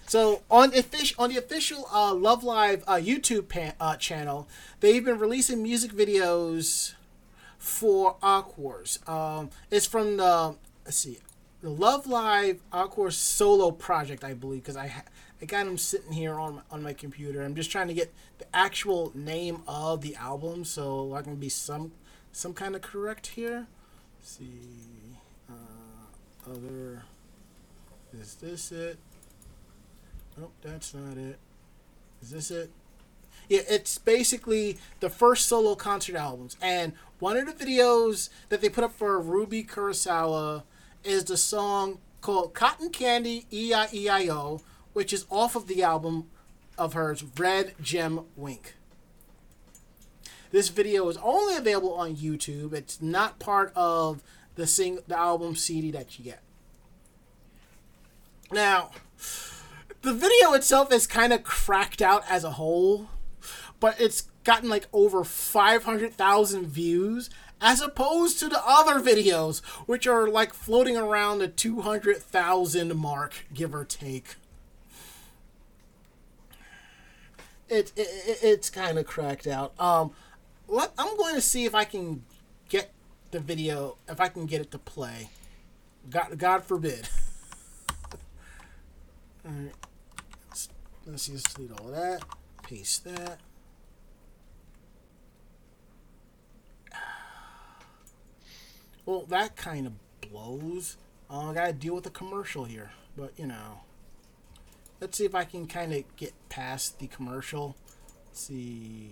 So on the official on the official uh, Love Live uh, YouTube uh, channel, they've been releasing music videos for Aqours. Um, it's from the let's see, the Love Live Aqours solo project, I believe, because I ha- I got them sitting here on my, on my computer. I'm just trying to get the actual name of the album, so I can be some some kind of correct here. Let's see, uh, other. Is this it? Nope, that's not it. Is this it? Yeah, it's basically the first solo concert albums. And one of the videos that they put up for Ruby Kurosawa is the song called Cotton Candy E-I-E-I-O, which is off of the album of hers, Red Gem Wink. This video is only available on YouTube. It's not part of the sing the album CD that you get. Now, the video itself is kind of cracked out as a whole, but it's gotten like over 500,000 views as opposed to the other videos, which are like floating around the 200,000 mark, give or take. It, it, it- it's kind of cracked out. Um, I'm going to see if I can get the video, if I can get it to play. God, God forbid. Alright. Let's, let's just delete all that. Paste that. Well, that kind of blows. Uh, I gotta deal with the commercial here. But, you know. Let's see if I can kind of get past the commercial. Let's see.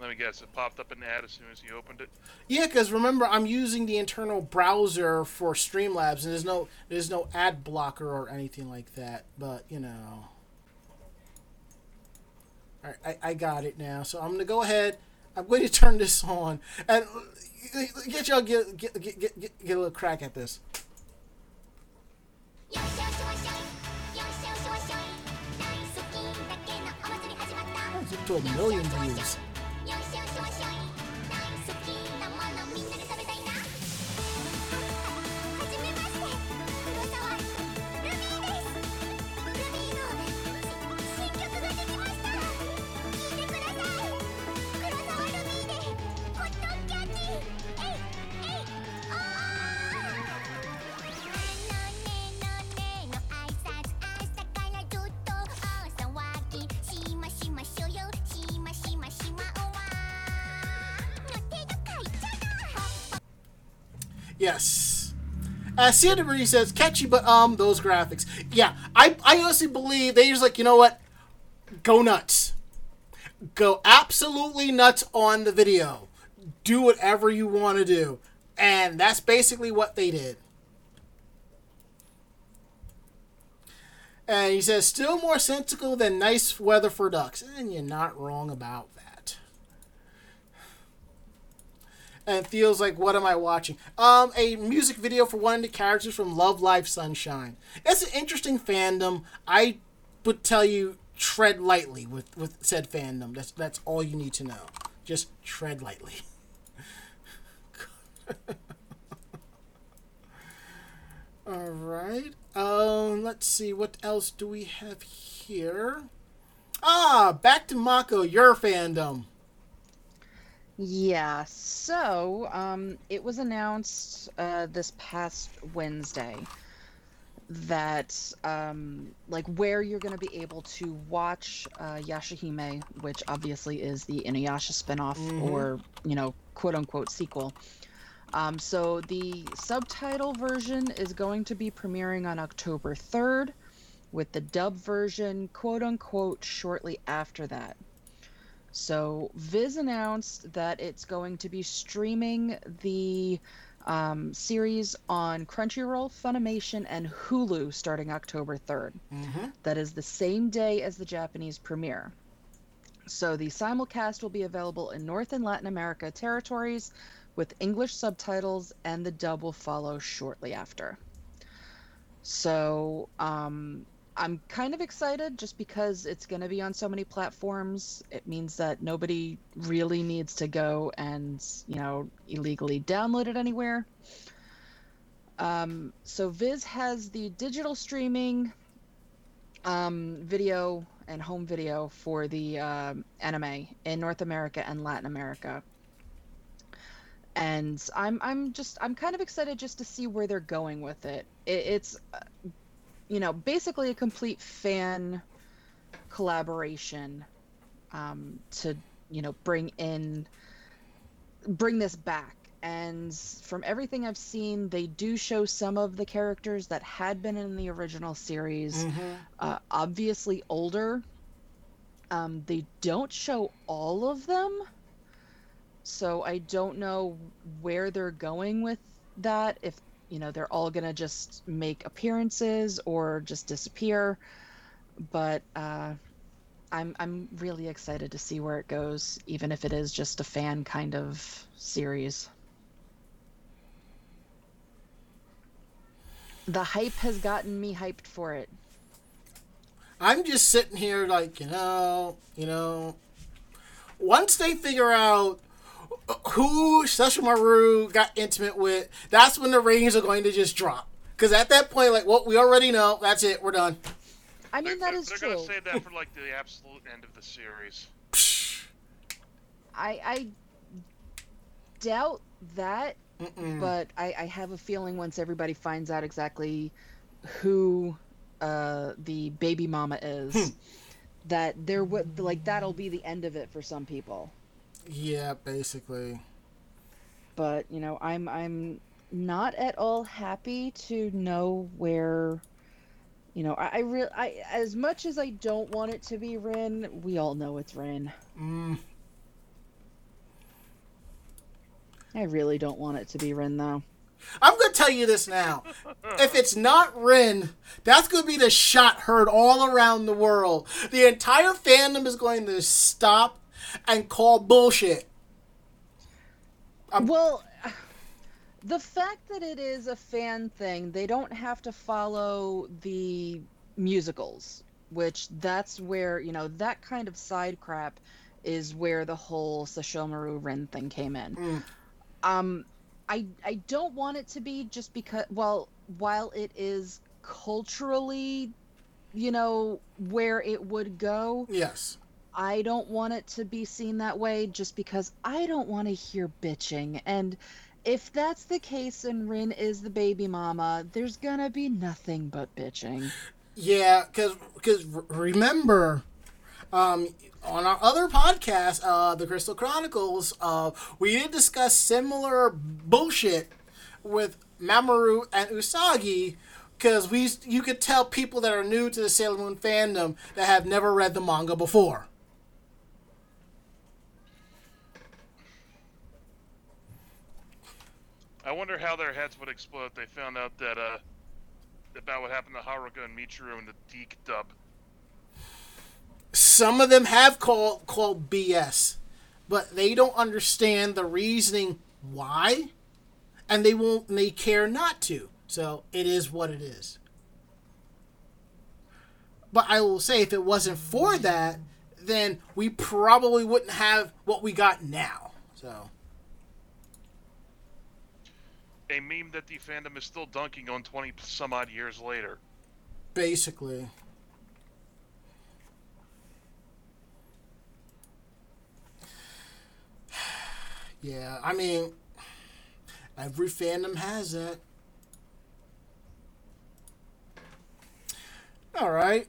Let me guess, it popped up an ad as soon as you opened it. Yeah, because remember, I'm using the internal browser for Streamlabs, and there's no there's no ad blocker or anything like that. But you know, all right, I, I got it now. So I'm gonna go ahead. I'm going to turn this on and get y'all get get get get, get, get a little crack at this. To a million views. Yes. Uh, Santa Marie says, catchy, but um, those graphics. Yeah, I, I honestly believe they just like, you know what? Go nuts. Go absolutely nuts on the video. Do whatever you want to do. And that's basically what they did. And he says, still more sensical than nice weather for ducks. And you're not wrong about that. And feels like, what am I watching? Um, a music video for one of the characters from Love Live Sunshine. It's an interesting fandom. I would tell you, tread lightly with, with said fandom. That's that's all you need to know. Just tread lightly. all right. Um, let's see. What else do we have here? Ah, back to Mako, your fandom. Yeah, so um, it was announced uh, this past Wednesday that um, like where you're going to be able to watch uh, Yashahime, which obviously is the Inuyasha spinoff Mhm. or you know quote unquote sequel. Um, so the subtitle version is going to be premiering on October 3rd, with the dub version quote unquote shortly after that. So Viz announced that it's going to be streaming the um, series on Crunchyroll, Funimation, and Hulu starting October 3rd. Mm-hmm. That is the same day as the Japanese premiere. So the simulcast will be available in North and Latin America territories with English subtitles, and the dub will follow shortly after. So um, I'm kind of excited just because it's going to be on so many platforms. It means that nobody really needs to go and, you know, illegally download it anywhere. Um, so Viz has the digital streaming um, video and home video for the um anime in North America and Latin America. And I'm I'm just I'm kind of excited just to see where they're going with it. it it's uh, you know basically a complete fan collaboration um, to you know bring in bring this back. And from everything i've seen they do show some of the characters that had been in the original series Mm-hmm. uh, obviously older. Um, they don't show all of them. So i don't know where they're going with that if you know they're all gonna just make appearances or just disappear but uh, I'm I'm really excited to see where it goes, even if it is just a fan kind of series. The hype has gotten me hyped for it. I'm just sitting here like, you know, you know, once they figure out who Sesshomaru got intimate with, that's when the ratings are going to just drop. Because at that point, like, well, we already know. That's it. We're done. I mean, they're, that is they're true. gonna save that for like the absolute end of the series. I I doubt that, Mm-mm. but I, I have a feeling once everybody finds out exactly who uh, the baby mama is, Hmm. that there would like that'll be the end of it for some people. Yeah, basically. but you know i'm i'm not at all happy to know where you know i, I real i as much as i don't want it to be rin we all know it's rin Mm, i really don't want it to be rin though I'm going to tell you this now. If it's not Rin, that's going to be the shot heard all around the world. The entire fandom is going to stop and call bullshit. Um, well the fact that it is a fan thing they don't have to follow the musicals which that's where you know that kind of side crap is where the whole Sesshomaru Rin thing came in. Mm. Um, I I don't want it to be just because well while it is culturally, you know where it would go. Yes. I don't want it to be seen that way just because I don't want to hear bitching. And if that's the case and Rin is the baby mama, there's gonna be nothing but bitching. Yeah, because remember, um, on our other podcast, uh, the Crystal Chronicles, uh, we did discuss similar bullshit with Mamoru and Usagi because we you could tell people that are new to the Sailor Moon fandom that have never read the manga before. I wonder how their heads would explode if they found out that uh about what happened to Haruka and Michiru in the DiC dub. Some of them have called called BS, but they don't understand the reasoning why, and they won't. And they care not to. So it is what it is. But I will say, if it wasn't for that, then we probably wouldn't have what we got now. So. A meme that the fandom is still dunking on 20 some odd years later. Basically. Yeah, I mean, every fandom has that. All right.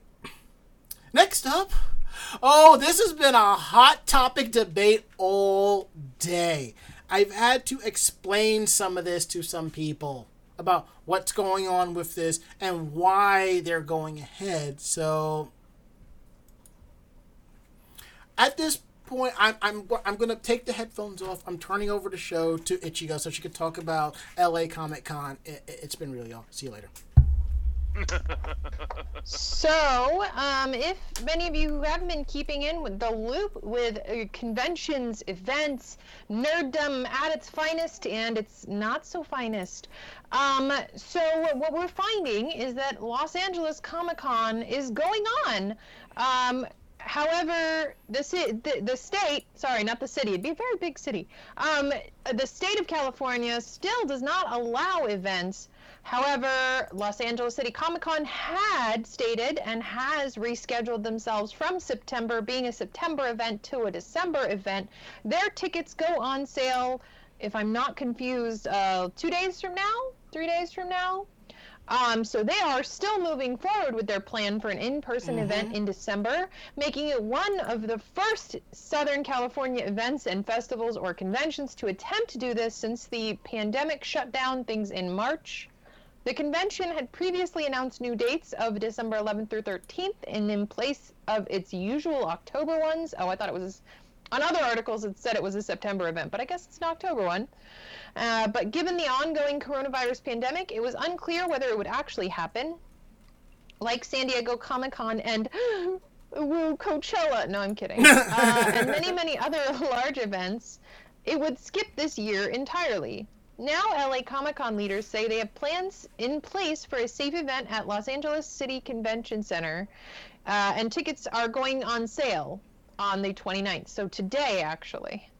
Next up. Oh, this has been a hot topic debate all day. I've had to explain some of this to some people about what's going on with this and why they're going ahead. So at this point, I'm I'm I'm gonna take the headphones off. I'm turning over the show to Ichigo so she can talk about L.A. Comic Con. It, it's been really all. See you later. So, um, if many of you who haven't been keeping in with the loop with uh, conventions, events, nerddom at its finest and its not so finest, um, so what we're finding is that Los Angeles Comic Con is going on. Um, however, the, the, the state, sorry, not the city, it'd be a very big city. Um, the state of California still does not allow events However, Los Angeles City Comic Con had stated and has rescheduled themselves from September, being a September event, to a December event. Their tickets go on sale, if I'm not confused, uh, two days from now, three days from now. Um, so they are still moving forward with their plan for an in-person mm-hmm. event in December, making it one of the first Southern California events and festivals or conventions to attempt to do this since the pandemic shut down things in March. The convention had previously announced new dates of December 11th through 13th, and in place of its usual October ones. Oh, I thought it was. On other articles, it said it was a September event, but I guess it's an October one. Uh, but given the ongoing coronavirus pandemic, it was unclear whether it would actually happen. Like San Diego Comic Con and Woo Coachella. No, I'm kidding. Uh, and many, many other large events, it would skip this year entirely. Now, LA Comic Con leaders say they have plans in place for a safe event at Los Angeles City Convention Center, uh, and tickets are going on sale on the 29th. So, today, actually.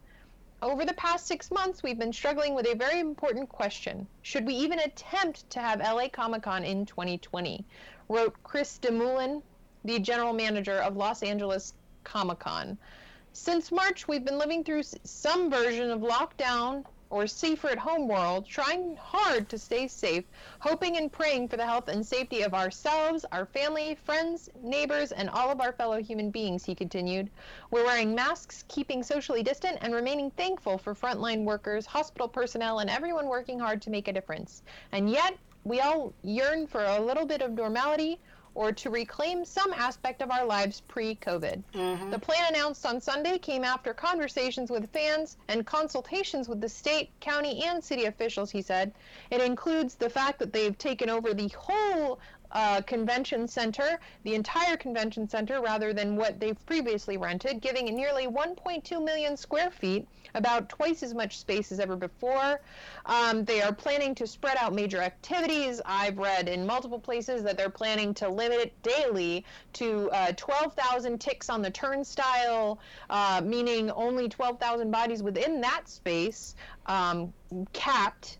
Over the past six months, we've been struggling with a very important question. Should we even attempt to have LA Comic Con in 2020? Wrote Chris DeMoulin, the general manager of Los Angeles Comic Con. Since March, we've been living through some version of lockdown or safer at home world, trying hard to stay safe, hoping and praying for the health and safety of ourselves, our family, friends, neighbors, and all of our fellow human beings, he continued. We're wearing masks, keeping socially distant, and remaining thankful for frontline workers, hospital personnel, and everyone working hard to make a difference. And yet, we all yearn for a little bit of normality or to reclaim some aspect of our lives pre COVID. Mm-hmm. The plan announced on Sunday came after conversations with fans and consultations with the state, county, and city officials, he said. It includes the fact that they've taken over the whole uh, convention center, the entire convention center, rather than what they've previously rented, giving it nearly 1.2 million square feet, about twice as much space as ever before. Um, they are planning to spread out major activities. I've read in multiple places that they're planning to limit it daily to uh, 12,000 ticks on the turnstile, uh, meaning only 12,000 bodies within that space, um, capped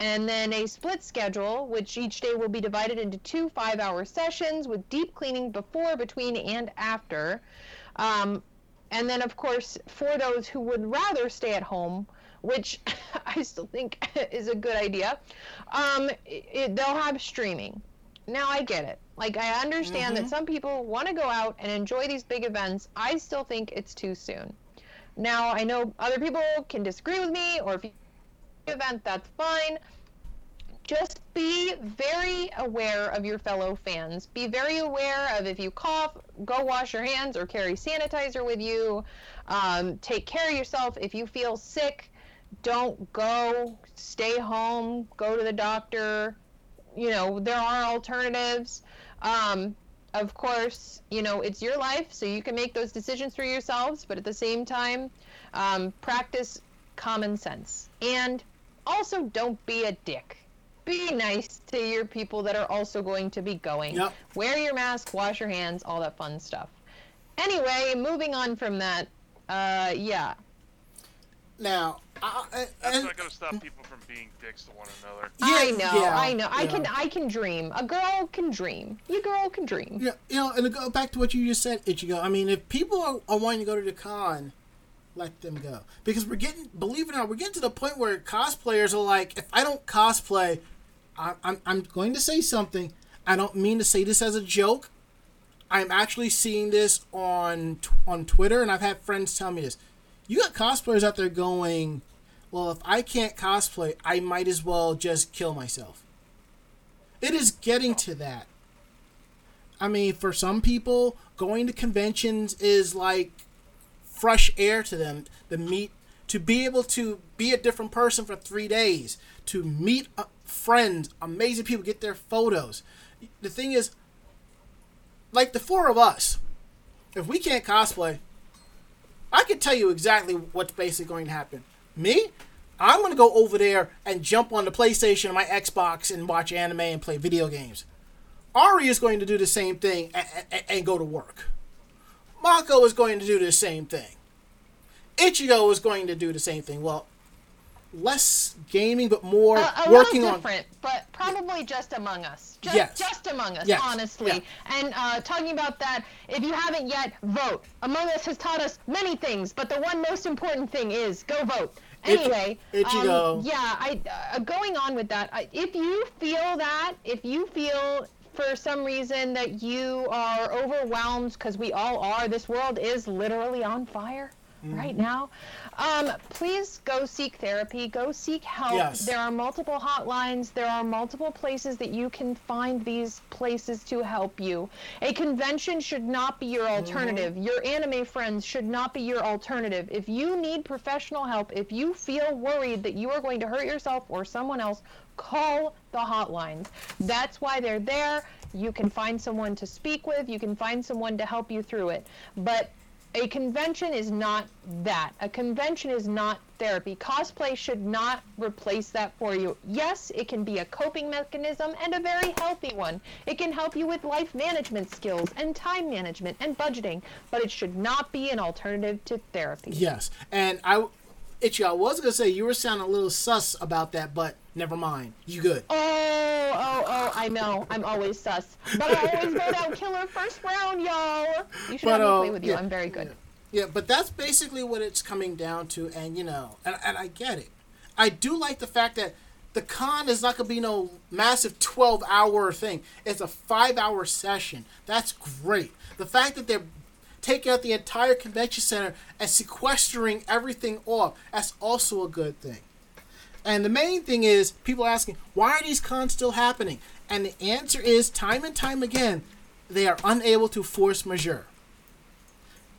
and then a split schedule, which each day will be divided into two five hour sessions with deep cleaning before, between, and after. Um, and then, of course, for those who would rather stay at home, which I still think is a good idea, um, it, they'll have streaming. Now, I get it. Like, I understand mm-hmm. that some people want to go out and enjoy these big events. I still think it's too soon. Now, I know other people can disagree with me, or if you event, that's fine. just be very aware of your fellow fans. Be very aware of if you cough, go wash your hands or carry sanitizer with you. Um, take care of yourself. If you feel sick, don't go. Stay home. Go to the doctor. You know, there are alternatives. Um, of course, you know, it's your life, so you can make those decisions for yourselves, but at the same time, um, practice common sense. And also, don't be a dick be nice to your people that are also going to be going. Yep. Wear your mask, wash your hands, all that fun stuff. Anyway, moving on from that, uh, yeah. Now, I, I, That's not gonna stop people from being dicks to one another. I know, yeah, I know. I yeah. can, I can dream. A girl can dream. You girl can dream. Yeah, you know, and to go back to what you just said, Ichigo. I mean, if people are, are wanting to go to the con, let them go because we're getting, believe it or not, we're getting to the point where cosplayers are like, if I don't cosplay, I, I'm I'm going to say something. I don't mean to say this as a joke. I'm actually seeing this on on Twitter, and I've had friends tell me this. You got cosplayers out there going, well, if I can't cosplay, I might as well just kill myself. It is getting to that. I mean, for some people, going to conventions is like fresh air to them. the meet, to be able to be a different person for three days, to meet uh, friends, amazing people, get their photos. The thing is, like the four of us, if we can't cosplay, I can tell you exactly what's basically going to happen. Me, I'm going to go over there and jump on the PlayStation or my Xbox and watch anime and play video games. Ari is going to do the same thing and, and, and go to work. Mako is going to do the same thing. Ichigo is going to do the same thing. Well, less gaming, but more a working little on. different, but probably just among us. Just, Yes. just among us, Yes. honestly. Yeah. And uh, talking about that, if you haven't yet, vote. Among Us has taught us many things, but the one most important thing is go vote. Anyway, Ichigo. um, yeah, I uh, going on with that. I, if you feel that, if you feel for some reason that you are overwhelmed, because we all are, this world is literally on fire Mm-hmm. right now. Um, please go seek therapy. Go seek help. Yes. There are multiple hotlines. There are multiple places that you can find these places to help you. A convention should not be your alternative. Your anime friends should not be your alternative. If you need professional help, if you feel worried that you are going to hurt yourself or someone else, call the hotlines. That's why they're there. You can find someone to speak with. You can find someone to help you through it. But a convention is not that. A convention is not therapy. Cosplay should not replace that for you. Yes, it can be a coping mechanism and a very healthy one. It can help you with life management skills and time management and budgeting, but it should not be an alternative to therapy. Yes, and I, Ichigo, I was gonna say you were sounding a little sus about that, but never mind. You good? Oh, oh, oh, I know. I'm always sus. But I always vote out killer first round, y'all. You should But, uh, play with you. yeah, I'm very good. Yeah, but that's basically what it's coming down to, and you know, and, and I get it. I do like the fact that the con is not gonna be no massive twelve hour thing. It's a five hour session. That's great. The fact that they're taking out the entire convention center and sequestering everything off, that's also a good thing. And the main thing is people asking, why are these cons still happening? And the answer is time and time again, they are unable to force majeure.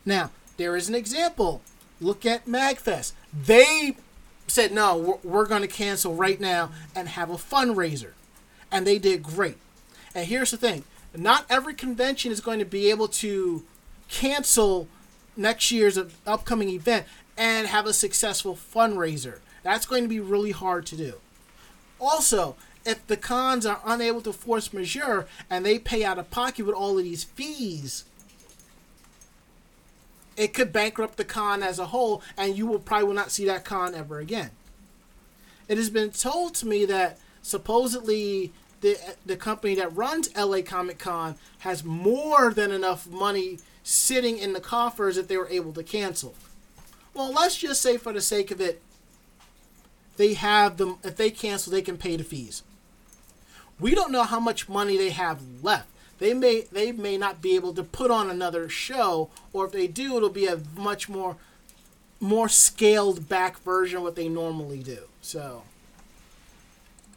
Now, there is an example. Look at MagFest. They said, no, we're, we're going to cancel right now and have a fundraiser. And they did great. And here's the thing not every convention is going to be able to cancel next year's upcoming event and have a successful fundraiser. That's going to be really hard to do. Also, if the cons are unable to force majeure and they pay out of pocket with all of these fees, it could bankrupt the con as a whole, and you will probably will not see that con ever again. It has been told to me that supposedly the the company that runs LA Comic Con has more than enough money sitting in the coffers that they were able to cancel. Well, let's just say for the sake of it, they have them. If they cancel, they can pay the fees. We don't know how much money they have left. They may they may not be able to put on another show, or if they do, it'll be a much more more scaled back version of what they normally do. So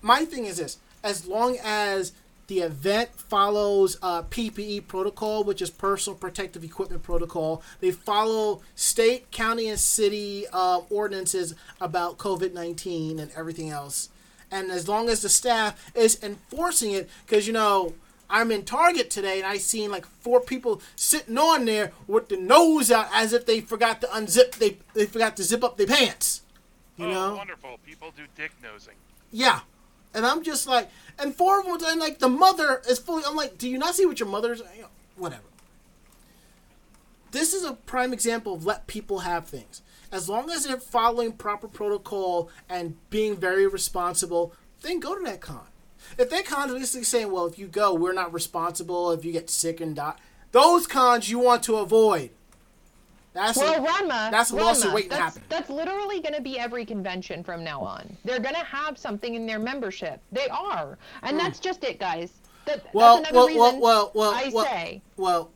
my thing is this: as long as the event follows uh, PPE protocol, which is personal protective equipment protocol. They follow state, county, and city uh, ordinances about COVID 19 and everything else. And as long as the staff is enforcing it, because, you know, I'm in Target today and I seen like four people sitting on there with the nose out as if they forgot to unzip, they, they forgot to zip up their pants. You oh, know? wonderful. People do dick nosing. Yeah. And I'm just like, and four of them, and like the mother is fully. I'm like, do you not see what your mother's? You know, whatever. This is a prime example of let people have things. As long as they're following proper protocol and being very responsible, then go to that con. If they're constantly saying, well, if you go, we're not responsible if you get sick and die, those cons you want to avoid. That's well, a, Ranma, that's a lawsuit waiting to happen. That's literally going to be every convention from now on. They're going to have something in their membership. They are, and mm. that's just it, guys. That, well, that's well, reason well, well, well, I well, say. Well,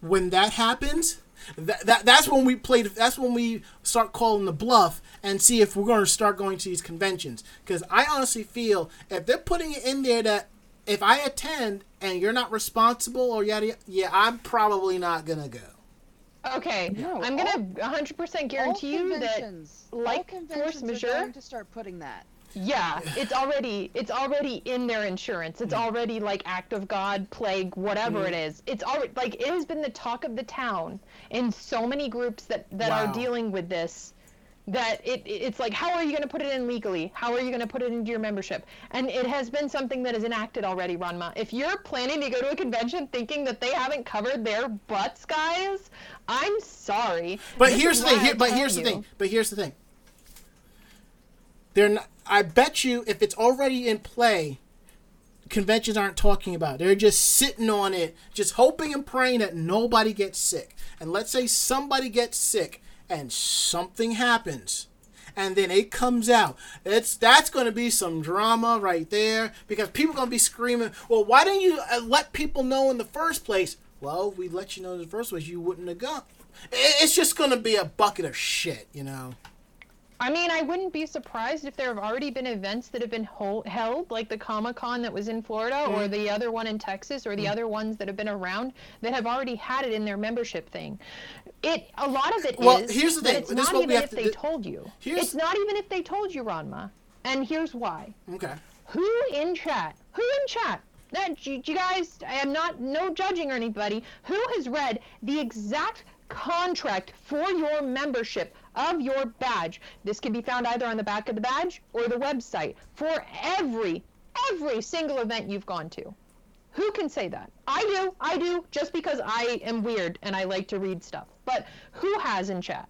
when that happens, that, that that's when we play. That's when we start calling the bluff and see if we're going to start going to these conventions. Because I honestly feel if they're putting it in there that if I attend and you're not responsible or yada, yada yeah, I'm probably not gonna go. Okay, no, I'm gonna 100% guarantee you that, like force majeure, are going to start putting that. Yeah, it's already it's already in their insurance. It's mm. already like act of God, plague, whatever mm. it is. It's already like it has been the talk of the town in so many groups that that wow. are dealing with this that it it's like how are you going to put it in legally? How are you going to put it into your membership? And it has been something that is enacted already ranma. If you're planning to go to a convention thinking that they haven't covered their butts guys i'm sorry. But this here's the thing. here, but here's you. the thing. But here's the thing. They're not, i bet you if it's already in play conventions aren't talking about they're just sitting on it just hoping and praying that nobody gets sick. And let's say somebody gets sick and something happens and then it comes out. It's that's going to be some drama right there because people are going to be screaming, "Well, why didn't you uh, let people know in the first place?" Well, we let you know in the first place, you wouldn't have gone. It's just going to be a bucket of shit, you know. I mean, I wouldn't be surprised if there have already been events that have been held, like the Comic Con that was in Florida, mm. or the other one in Texas, or the mm. other ones that have been around that have already had it in their membership thing. It a lot of it well, is here's the thing. It's this not even if to, they told you. It's not even if they told you, Ranma. And here's why. Okay. Who in chat? Who in chat? That you, you guys, I am not no judging or anybody. Who has read the exact contract for your membership of your badge. This can be found either on the back of the badge or the website for every, every single event you've gone to. Who can say that? I do. I do just because I am weird and I like to read stuff. But who has in chat?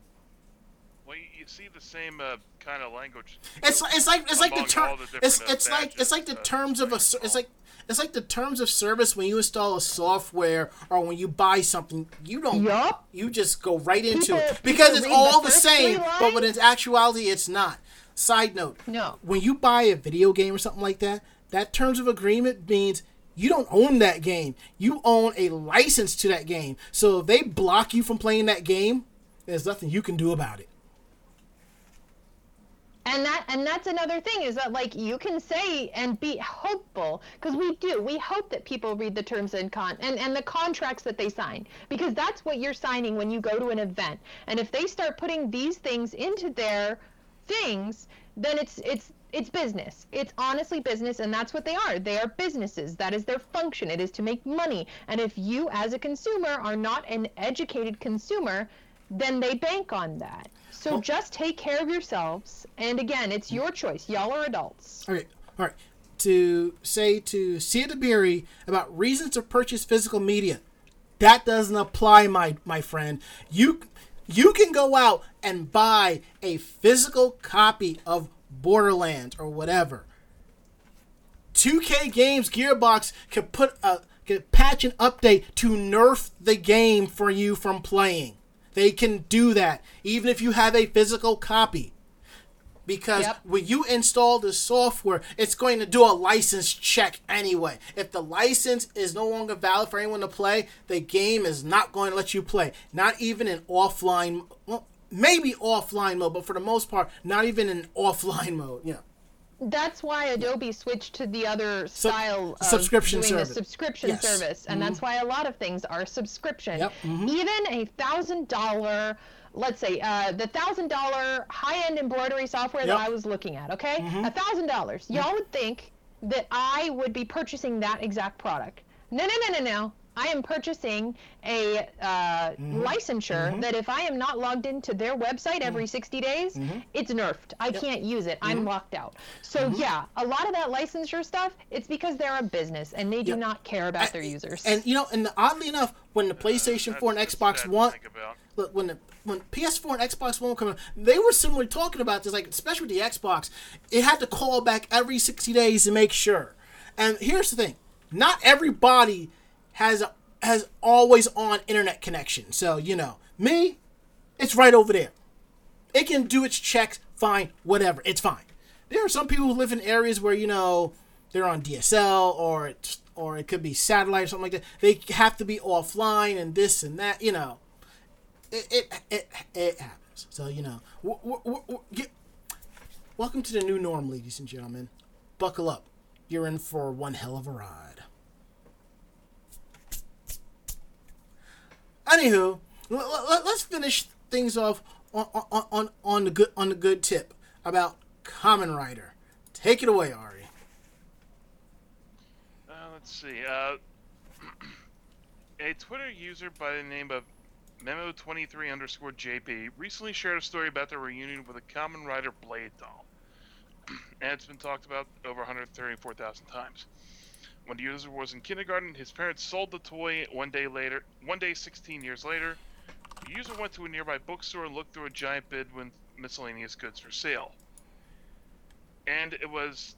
Well, you see the same uh, kind of language. It's it's like it's like the term. It's it's like it's like the terms of a. It's like it's like the terms of service when you install a software or when you buy something. You don't. Yep. You just go right into people, it because it's all the, the same. But when it's actuality, it's not. Side note. No. When you buy a video game or something like that, that terms of agreement means you don't own that game. You own a license to that game. So if they block you from playing that game, there's nothing you can do about it and that and that's another thing is that like you can say and be hopeful because we do we hope that people read the terms and con and and the contracts that they sign because that's what you're signing when you go to an event and if they start putting these things into their things then it's it's it's business. It's honestly business, and that's what they are. They are businesses. That is their function. It is to make money. And if you, as a consumer, are not an educated consumer, then they bank on that. So well, just take care of yourselves. And again, it's your choice. Y'all are adults. All right. All right. To say to Sia Dabiri about reasons to purchase physical media, that doesn't apply, my my friend. You you can go out and buy a physical copy of Borderlands or whatever. 2K Games Gearbox can put a can patch an update to nerf the game for you from playing. They can do that even if you have a physical copy. Because yep. when you install the software, it's going to do a license check anyway. If the license is no longer valid for anyone to play, the game is not going to let you play. Not even in offline, well, maybe offline mode, but for the most part, not even in offline mode. Yeah. that's why Adobe switched to the other Sub- style of subscription service. subscription Yes. service, and that's why a lot of things are subscription. Yep, mhm. Even a thousand dollar, let's say, uh, the thousand dollar high end embroidery software Yep. that I was looking at. Okay, a thousand dollars. Y'all would think that I would be purchasing that exact product. No, no, no, no, no. I am purchasing a uh, mm-hmm. licensure mm-hmm. that if I am not logged into their website every mm-hmm. 60 days, it's nerfed. I can't use it. I'm locked out. So yeah, a lot of that licensure stuff, it's because they're a business and they do Yep. not care about their users. And you know, and oddly enough, when the PlayStation That's- 4 and Xbox One, look, when the when PS4 and Xbox One were coming, out, they were similarly talking about this. Like especially with the Xbox, it had to call back every 60 days to make sure. And here's the thing: not everybody has has always on internet connection. So you know, me, it's right over there. It can do its checks, fine, whatever, it's fine. There are some people who live in areas where you know they're on DSL or it's, or it could be satellite or something like that. They have to be offline and this and that. You know, it it it, it happens. So you know, get, welcome to the new norm, ladies and gentlemen. Buckle up. You're in for one hell of a ride. Anywho, l- l- let's finish things off on, on, on, on the good on the good tip about Kamen Rider. Take it away, Ari. Uh, let's see. Uh, a Twitter user by the name of Memo23 underscore JP recently shared a story about their reunion with a Kamen Rider Blade doll. and it's been talked about over 134,000 times. When the user was in kindergarten, his parents sold the toy one day later. One day, 16 years later, the user went to a nearby bookstore and looked through a giant bid with miscellaneous goods for sale. And it was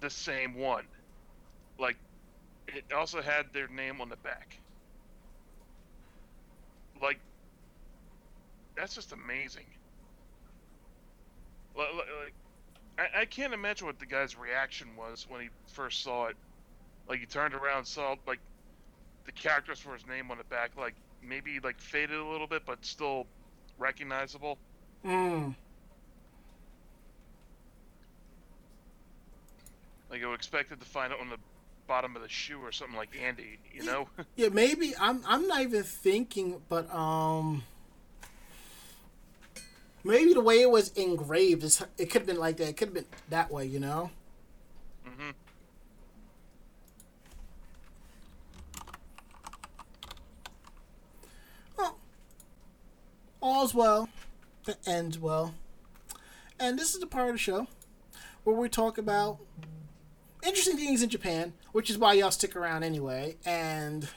the same one. Like, it also had their name on the back. Like, that's just amazing. Li- li- Like, I can't imagine what the guy's reaction was when he first saw it. Like, he turned around, saw like the characters for his name on the back, like maybe like faded a little bit, but still recognizable. Mm. Like, I expected to find it on the bottom of the shoe or something like Andy, you know? Yeah, maybe I'm I'm not even thinking, but um, maybe the way it was engraved, it could have been like that. It could have been that way, you know. hmm Well, all's well that ends well, and this is the part of the show where we talk about interesting things in Japan, which is why y'all stick around anyway. And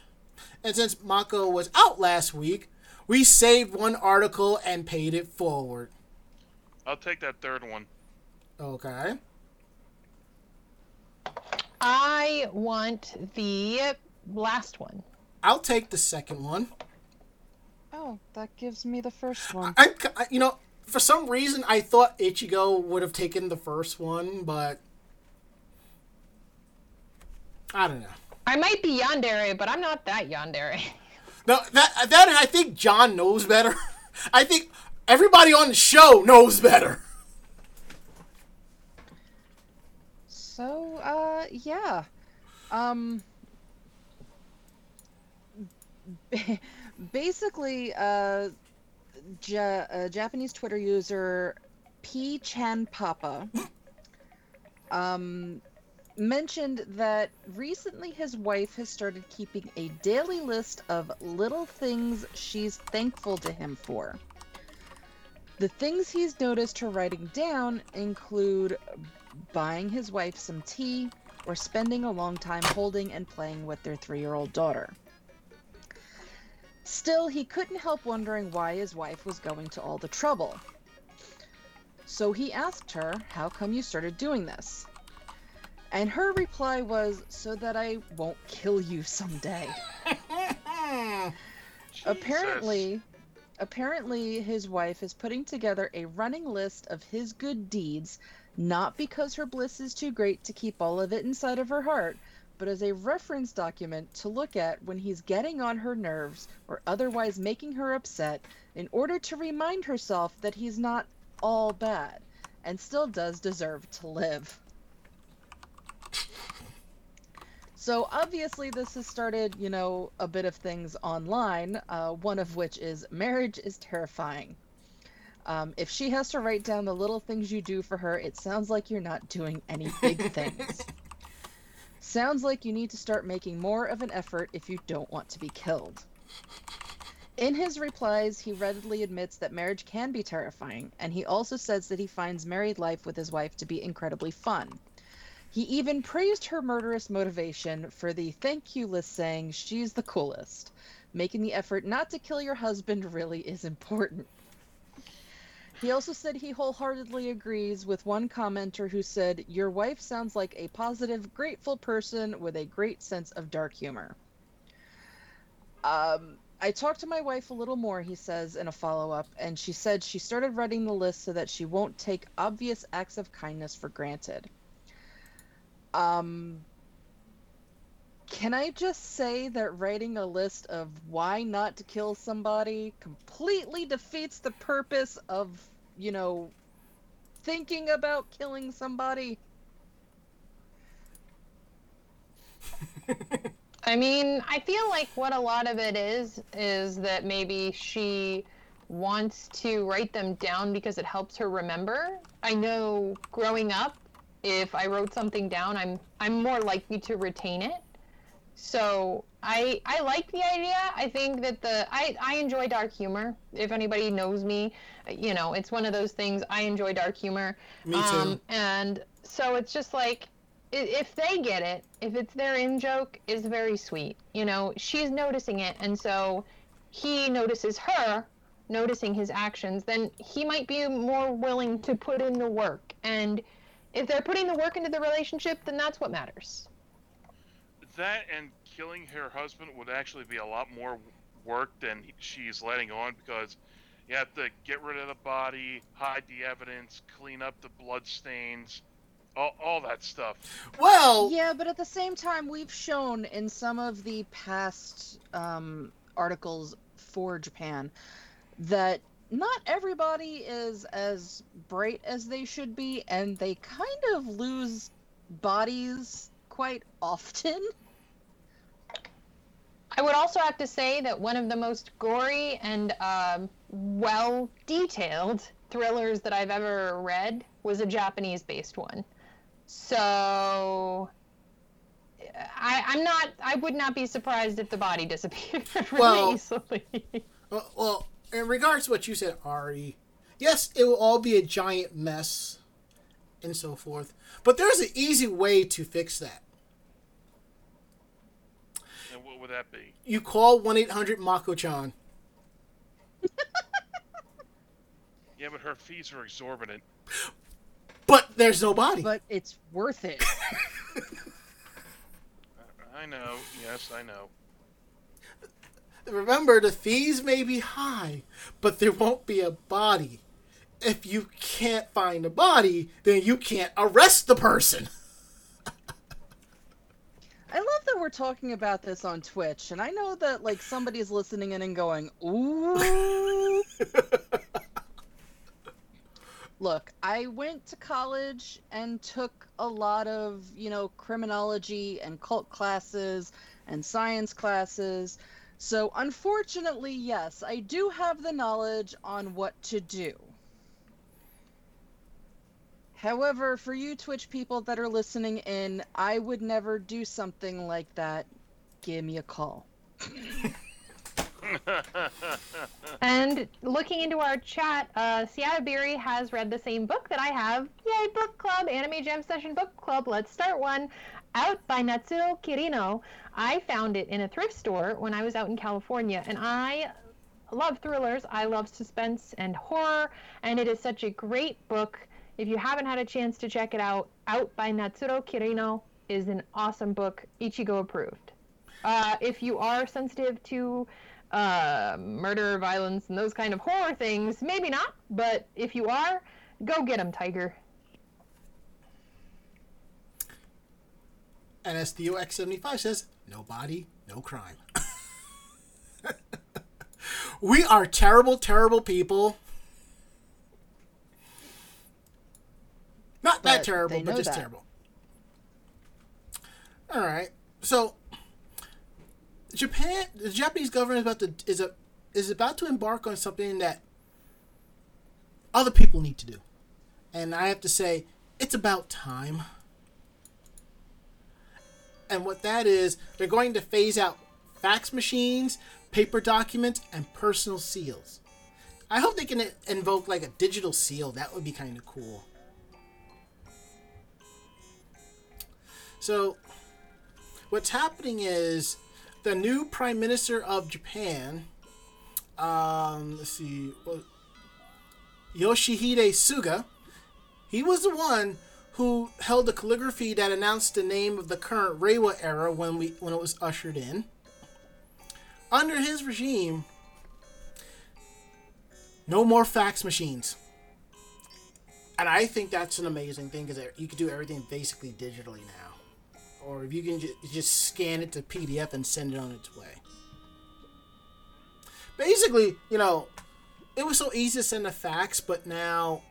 and since Mako was out last week, we saved one article and paid it forward. I'll take that third one. Okay. I want the last one. I'll take the second one. Oh, that gives me the first one. I, I you know, for some reason I thought Ichigo would have taken the first one, but I don't know. I might be yandere, but I'm not that yandere. No, that that and I think John knows better. I think everybody on the show knows better. So, uh, yeah. Um, basically, uh, ja- uh, Japanese Twitter user P Chan Papa um, mentioned that recently his wife has started keeping a daily list of little things she's thankful to him for. The things he's noticed her writing down include buying his wife some tea or spending a long time holding and playing with their three year old daughter. Still, he couldn't help wondering why his wife was going to all the trouble. So he asked her, How come you started doing this? And her reply was, So that I won't kill you someday. Apparently, apparently his wife is putting together a running list of his good deeds, not because her bliss is too great to keep all of it inside of her heart, but as a reference document to look at when he's getting on her nerves or otherwise making her upset in order to remind herself that he's not all bad and still does deserve to live. So obviously, this has started, you know, a bit of things online. Uh, one of which is marriage is terrifying. Um, if she has to write down the little things you do for her, it sounds like you're not doing any big things. Sounds like you need to start making more of an effort if you don't want to be killed. In his replies, he readily admits that marriage can be terrifying, and he also says that he finds married life with his wife to be incredibly fun. He even praised her murderous motivation for the thank you list, saying she's the coolest. Making the effort not to kill your husband really is important. He also said he wholeheartedly agrees with one commenter who said, Your wife sounds like a positive, grateful person with a great sense of dark humor. Um, I talked to my wife a little more, he says in a follow up, and she said she started writing the list so that she won't take obvious acts of kindness for granted. Um, can I just say that writing a list of why not to kill somebody completely defeats the purpose of, you know, thinking about killing somebody? I mean, I feel like what a lot of it is is that maybe she wants to write them down because it helps her remember. I know growing up, if I wrote something down, I'm I'm more likely to retain it. So I I like the idea. I think that the I I enjoy dark humor. If anybody knows me, you know, it's one of those things I enjoy dark humor. Me too. Um, and so it's just like if they get it, if it's their in joke, is very sweet. You know, she's noticing it, and so he notices her noticing his actions, then he might be more willing to put in the work. And if they're putting the work into the relationship, then that's what matters. That and killing her husband would actually be a lot more work than she's letting on because you have to get rid of the body, hide the evidence, clean up the blood stains, all, all that stuff. Well, Yeah, but at the same time, we've shown in some of the past um, articles for Japan that not everybody is as bright as they should be, and they kind of lose bodies quite often. I would also have to say that one of the most gory and um, well detailed thrillers that I've ever read was a Japanese based one. So. I, I'm not. I would not be surprised if the body disappeared really Well- easily. Uh, well, in regards to what you said, Ari, yes, it will all be a giant mess and so forth. But there's an easy way to fix that. And what would that be? You call 1 800 Mako chan. Yeah, but her fees are exorbitant. But there's no body. But it's worth it. I know. Yes, I know. Remember, the fees may be high, but there won't be a body. If you can't find a body, then you can't arrest the person. I love that we're talking about this on Twitch, and I know that like somebody's listening in and going, "Ooh." Look, I went to college and took a lot of, you know, criminology and cult classes and science classes. So, unfortunately, yes, I do have the knowledge on what to do. However, for you Twitch people that are listening in, I would never do something like that. Give me a call. And looking into our chat, uh, Sienna Beery has read the same book that I have. Yay, book club, Anime Jam Session Book Club. Let's start one. Out by Natsuo Kirino. I found it in a thrift store when I was out in California, and I love thrillers. I love suspense and horror, and it is such a great book. If you haven't had a chance to check it out, Out by Natsuo Kirino is an awesome book, Ichigo approved. Uh, if you are sensitive to uh, murder, violence, and those kind of horror things, maybe not, but if you are, go get them, Tiger. And as Theo X75 says, no body, no crime. we are terrible, terrible people. Not But terrible, but just that. terrible. All right. So Japan, the Japanese government is about to is a is about to embark on something that other people need to do, and I have to say it's about time. And what that is, they're going to phase out fax machines, paper documents, and personal seals. I hope they can invoke like a digital seal. That would be kind of cool. So, what's happening is the new prime minister of Japan, um, let's see, what, Yoshihide Suga, he was the one who held the calligraphy that announced the name of the current Reiwa era when we when it was ushered in. Under his regime, no more fax machines. And I think that's an amazing thing because you can do everything basically digitally now. Or if you can ju- just scan it to PDF and send it on its way. Basically, you know, it was so easy to send a fax, but now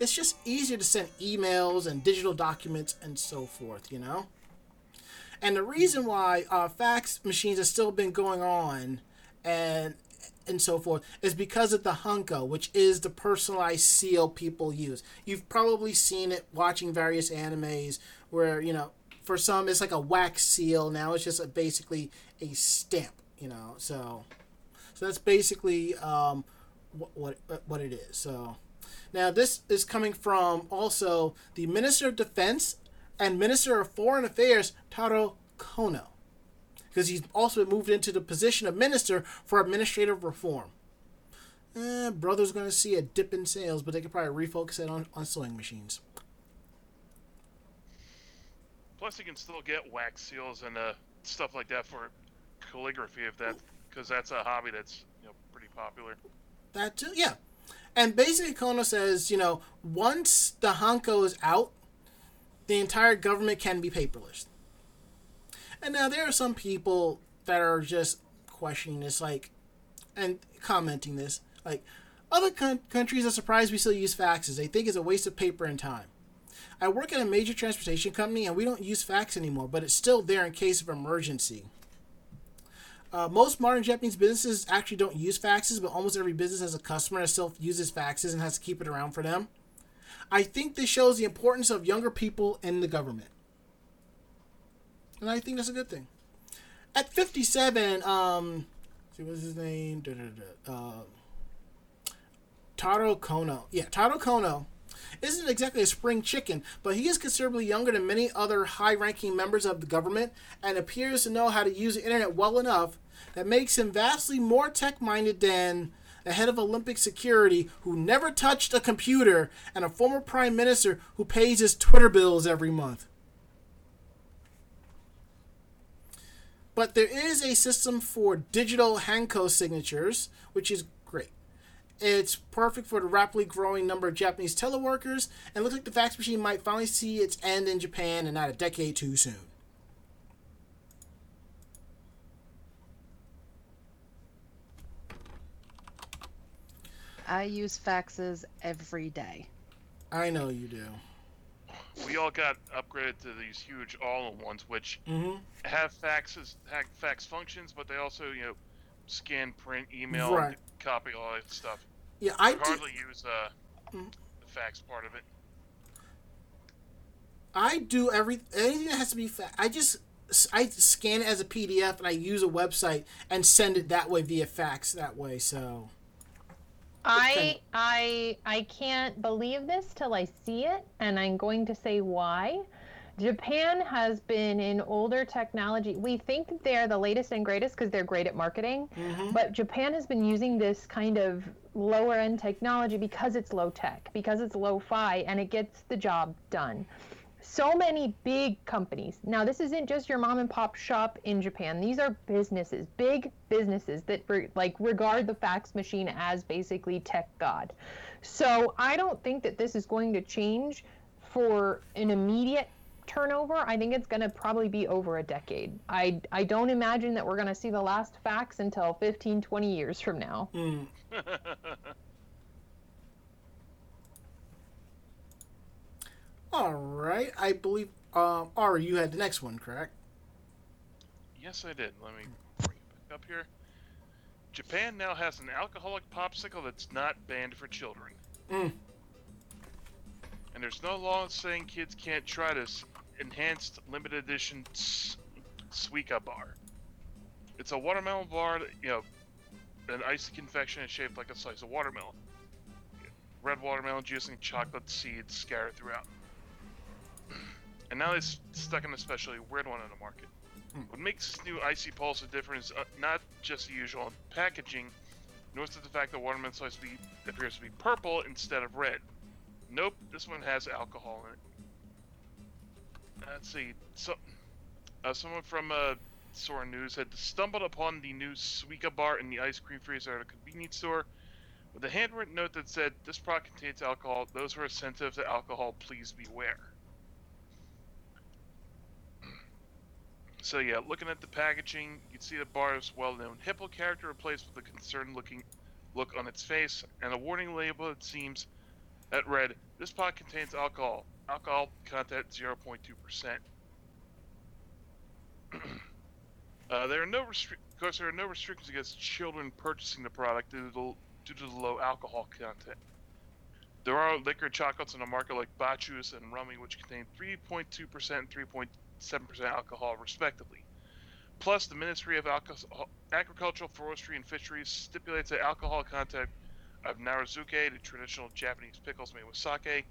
it's just easier to send emails and digital documents and so forth, you know? And the reason why uh, fax machines have still been going on and and so forth is because of the Hanko, which is the personalized seal people use. You've probably seen it watching various animes where, you know, for some it's like a wax seal. Now it's just a, basically a stamp, you know. So so that's basically um, what, what what it is. So now this is coming from also the Minister of Defense and Minister of Foreign Affairs Taro Kono because he's also moved into the position of Minister for Administrative Reform. Eh, brother's going to see a dip in sales, but they could probably refocus it on, on sewing machines. Plus, you can still get wax seals and uh, stuff like that for calligraphy if that, because that's a hobby that's you know pretty popular. That too, yeah. And basically, Kono says, you know, once the Hanko is out, the entire government can be paperless. And now there are some people that are just questioning this, like, and commenting this, like, other coun- countries are surprised we still use faxes. They think it's a waste of paper and time. I work at a major transportation company and we don't use fax anymore, but it's still there in case of emergency. Uh, most modern Japanese businesses actually don't use faxes, but almost every business has a customer that still uses faxes and has to keep it around for them. I think this shows the importance of younger people in the government. And I think that's a good thing. At 57, um, see what's his name? Da, da, da, uh, Taro Kono. Yeah, Taro Kono isn't exactly a spring chicken, but he is considerably younger than many other high ranking members of the government and appears to know how to use the internet well enough that makes him vastly more tech minded than the head of Olympic security who never touched a computer and a former prime minister who pays his Twitter bills every month. But there is a system for digital Hanko signatures, which is. It's perfect for the rapidly growing number of Japanese teleworkers, and looks like the fax machine might finally see its end in Japan and not a decade too soon. I use faxes every day. I know you do. We all got upgraded to these huge all-in-ones, which Mm-hmm. have faxes, have fax functions, but they also you know scan, print, email, Right. copy, all that stuff. Yeah, I I do. hardly use uh, Mm. the fax part of it. I do every anything that has to be. Fa- I just I scan it as a PDF and I use a website and send it that way via fax that way. So I I I can't believe this till I see it, and I'm going to say why. Japan has been in older technology. We think they're the latest and greatest because they're great at marketing, mm-hmm. but Japan has been using this kind of lower end technology because it's low tech, because it's low fi, and it gets the job done. So many big companies. Now, this isn't just your mom and pop shop in Japan. These are businesses, big businesses that re- like regard the fax machine as basically tech god. So I don't think that this is going to change for an immediate turnover. I think it's going to probably be over a decade. I I don't imagine that we're going to see the last fax until 15, 20 years from now. All right, I believe um, Ari, you had the next one, correct? Yes, I did. Let me bring it back up here. Japan now has an alcoholic popsicle that's not banned for children. Mm. And there's no law saying kids can't try this enhanced limited edition s- Suika bar. It's a watermelon bar, that, you know, an icy confection is shaped like a slice of watermelon. Red watermelon juice and chocolate seeds scattered throughout. And now it's stuck in a especially weird one on the market. What makes this new icy pulse a difference is uh, not just the usual packaging, nor is it the fact that watermelon slice be, appears to be purple instead of red. Nope, this one has alcohol in it. Let's see. So, uh, someone from uh, Sora News had stumbled upon the new Suika bar in the ice cream freezer at a convenience store with a handwritten note that said, This product contains alcohol. Those who are sensitive to alcohol, please beware. So yeah, looking at the packaging, you can see the bar's well-known hippo character replaced with a concerned-looking look on its face, and a warning label that seems that read, "This pot contains alcohol. Alcohol content 0.2%." uh, there are no of course, there are no restrictions against children purchasing the product due to the, due to the low alcohol content. There are liquor chocolates on the market like Bacchus and Rummy, which contain 3.2% and 3.7% alcohol, respectively. Plus, the Ministry of Alco- Agricultural, Forestry, and Fisheries stipulates that alcohol content of Narazuke, the traditional Japanese pickles made with sake,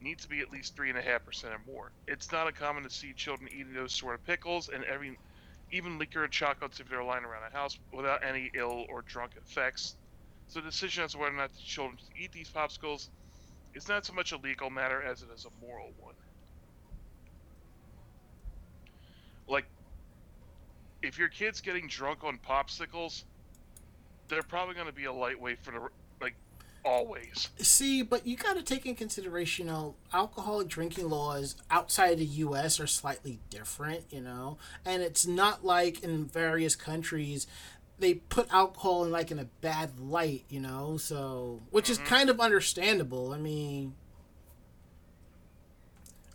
needs to be at least 3.5% or more. It's not uncommon to see children eating those sort of pickles and every, even liquor and chocolates if they're lying around the house without any ill or drunk effects. So the decision as to whether or not the children eat these popsicles is not so much a legal matter as it is a moral one. Like, if your kid's getting drunk on popsicles, they're probably going to be a lightweight for the always. See, but you got to take in consideration, you know, alcoholic drinking laws outside the U.S. are slightly different, you know, and it's not like in various countries they put alcohol in like in a bad light, you know, so which is mm-hmm. kind of understandable. I mean,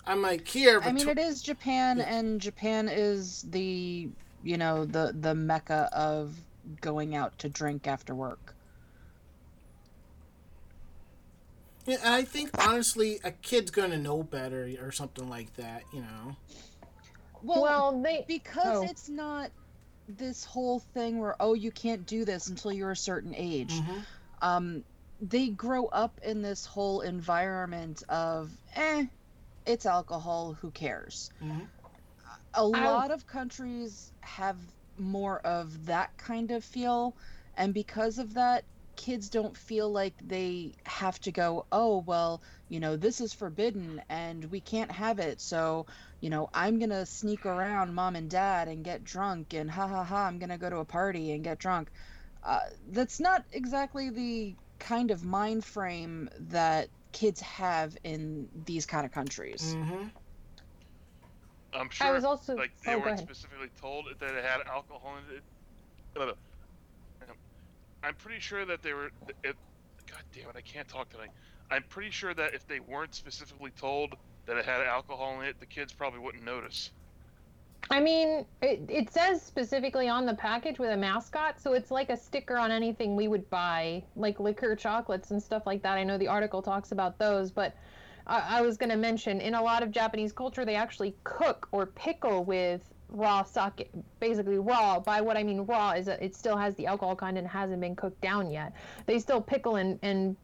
I'm like here, but I mean, tw- it is Japan, and Japan is the you know the the mecca of going out to drink after work. Yeah, and I think honestly, a kid's gonna know better or something like that, you know. Well, Well, they because oh. it's not this whole thing where oh you can't do this until you're a certain age. Mhm. Um, they grow up in this whole environment of eh, it's alcohol. Who cares? Mhm. a lot of countries have more of that kind of feel and because of that kids don't feel like they have to go oh well you know this is forbidden and we can't have it so you know i'm gonna sneak around mom and dad and get drunk and ha ha ha i'm gonna go to a party and get drunk uh, that's not exactly the kind of mind frame that kids have in these kind of countries Mhm. I'm sure I was also like they oh, weren't specifically told that it had alcohol in it. I'm pretty sure that they were. It, God damn it! I can't talk tonight. I'm pretty sure that if they weren't specifically told that it had alcohol in it, the kids probably wouldn't notice. I mean, it, it says specifically on the package with a mascot, so it's like a sticker on anything we would buy, like liquor chocolates and stuff like that. I know the article talks about those, but I, I was going to mention in a lot of Japanese culture, they actually cook or pickle with raw sake, basically raw. By what I mean raw is that it still has the alcohol content, hasn't been cooked down yet. They still pickle and, and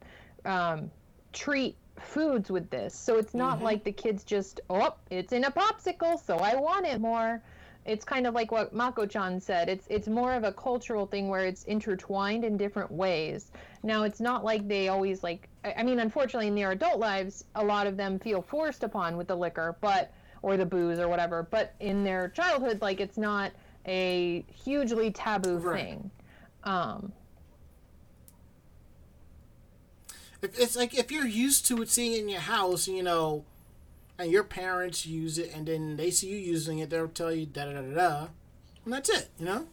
um, treat foods with this. So it's not like the kids just, oh, it's in a popsicle, so I want it more. It's kind of like what Mako-chan said. It's it's more of a cultural thing where it's intertwined in different ways. Now it's not like they always like. I I mean, unfortunately, in their adult lives, a lot of them feel forced upon with the liquor, but or the booze or whatever. But in their childhood, like it's not a hugely taboo Right. thing. Um, If it's like if you're used to it seeing it in your house, you know, and your parents use it, and then they see you using it, they'll tell you da da da da da, and that's it. You know.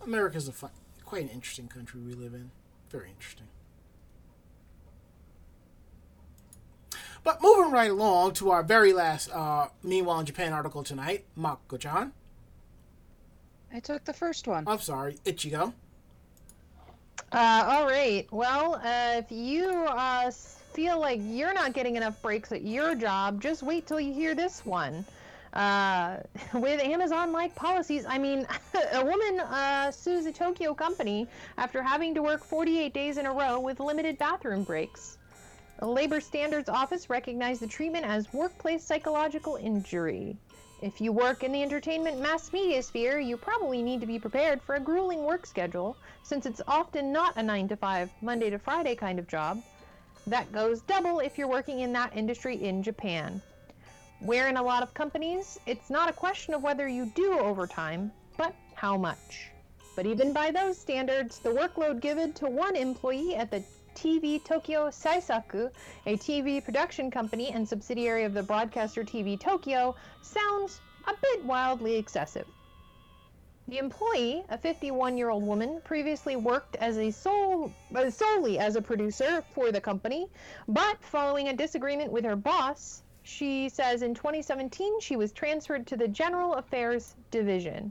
America's a fun, quite an interesting country we live in. Very interesting. But moving right along to our very last uh, Meanwhile in Japan article tonight, Mako-chan. I took the first one. I'm sorry, Ichigo. Uh, all right. Well, uh, if you uh, feel like you're not getting enough breaks at your job, just wait till you hear this one. Uh, with Amazon-like policies, I mean, a woman uh, sues a Tokyo company after having to work 48 days in a row with limited bathroom breaks. The Labor Standards Office recognized the treatment as workplace psychological injury. If you work in the entertainment mass media sphere, you probably need to be prepared for a grueling work schedule, since it's often not a 9 to 5, Monday to Friday kind of job. That goes double if you're working in that industry in Japan. Where in a lot of companies, it's not a question of whether you do overtime, but how much. But even by those standards, the workload given to one employee at the TV Tokyo Seisaku, a TV production company and subsidiary of the broadcaster TV Tokyo, sounds a bit wildly excessive. The employee, a 51-year-old woman, previously worked as a sole, uh, solely as a producer for the company, but following a disagreement with her boss, she says in 2017 she was transferred to the General Affairs Division.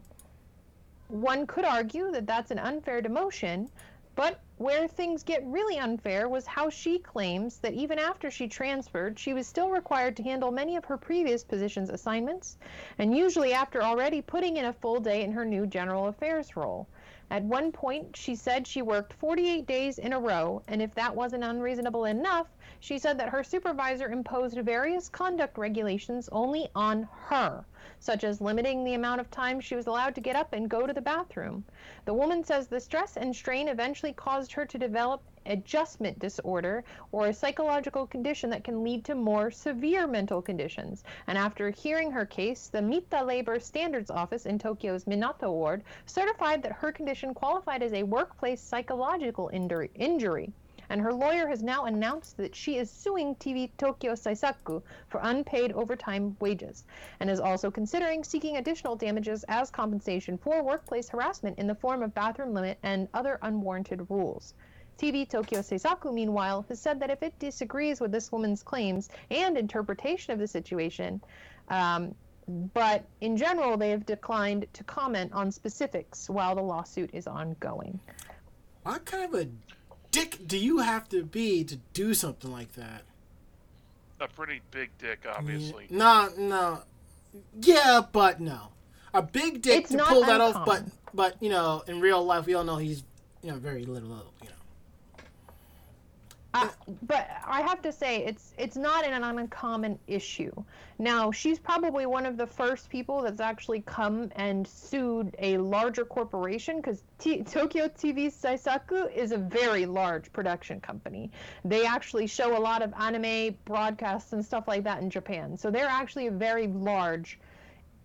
One could argue that that's an unfair demotion, but where things get really unfair was how she claims that even after she transferred, she was still required to handle many of her previous position's assignments, and usually after already putting in a full day in her new general affairs role. At one point, she said she worked 48 days in a row, and if that wasn't unreasonable enough, she said that her supervisor imposed various conduct regulations only on her, such as limiting the amount of time she was allowed to get up and go to the bathroom. The woman says the stress and strain eventually caused her to develop adjustment disorder or a psychological condition that can lead to more severe mental conditions. And after hearing her case, the Mita Labor Standards Office in Tokyo's Minato Ward certified that her condition qualified as a workplace psychological injury and her lawyer has now announced that she is suing TV Tokyo Seisaku for unpaid overtime wages and is also considering seeking additional damages as compensation for workplace harassment in the form of bathroom limit and other unwarranted rules. TV Tokyo Seisaku, meanwhile, has said that if it disagrees with this woman's claims and interpretation of the situation, um, but in general, they have declined to comment on specifics while the lawsuit is ongoing. What kind of a dick do you have to be to do something like that? A pretty big dick, obviously. Mm, no, no. Yeah, but no. A big dick It's to not pull that off, but but you know, in real life, we all know he's you know very little, you know. Uh, but I have to say, it's it's not an uncommon issue. Now, she's probably one of the first people that's actually come and sued a larger corporation because T- Tokyo TV Seisaku is a very large production company. They actually show a lot of anime broadcasts and stuff like that in Japan. So they're actually a very large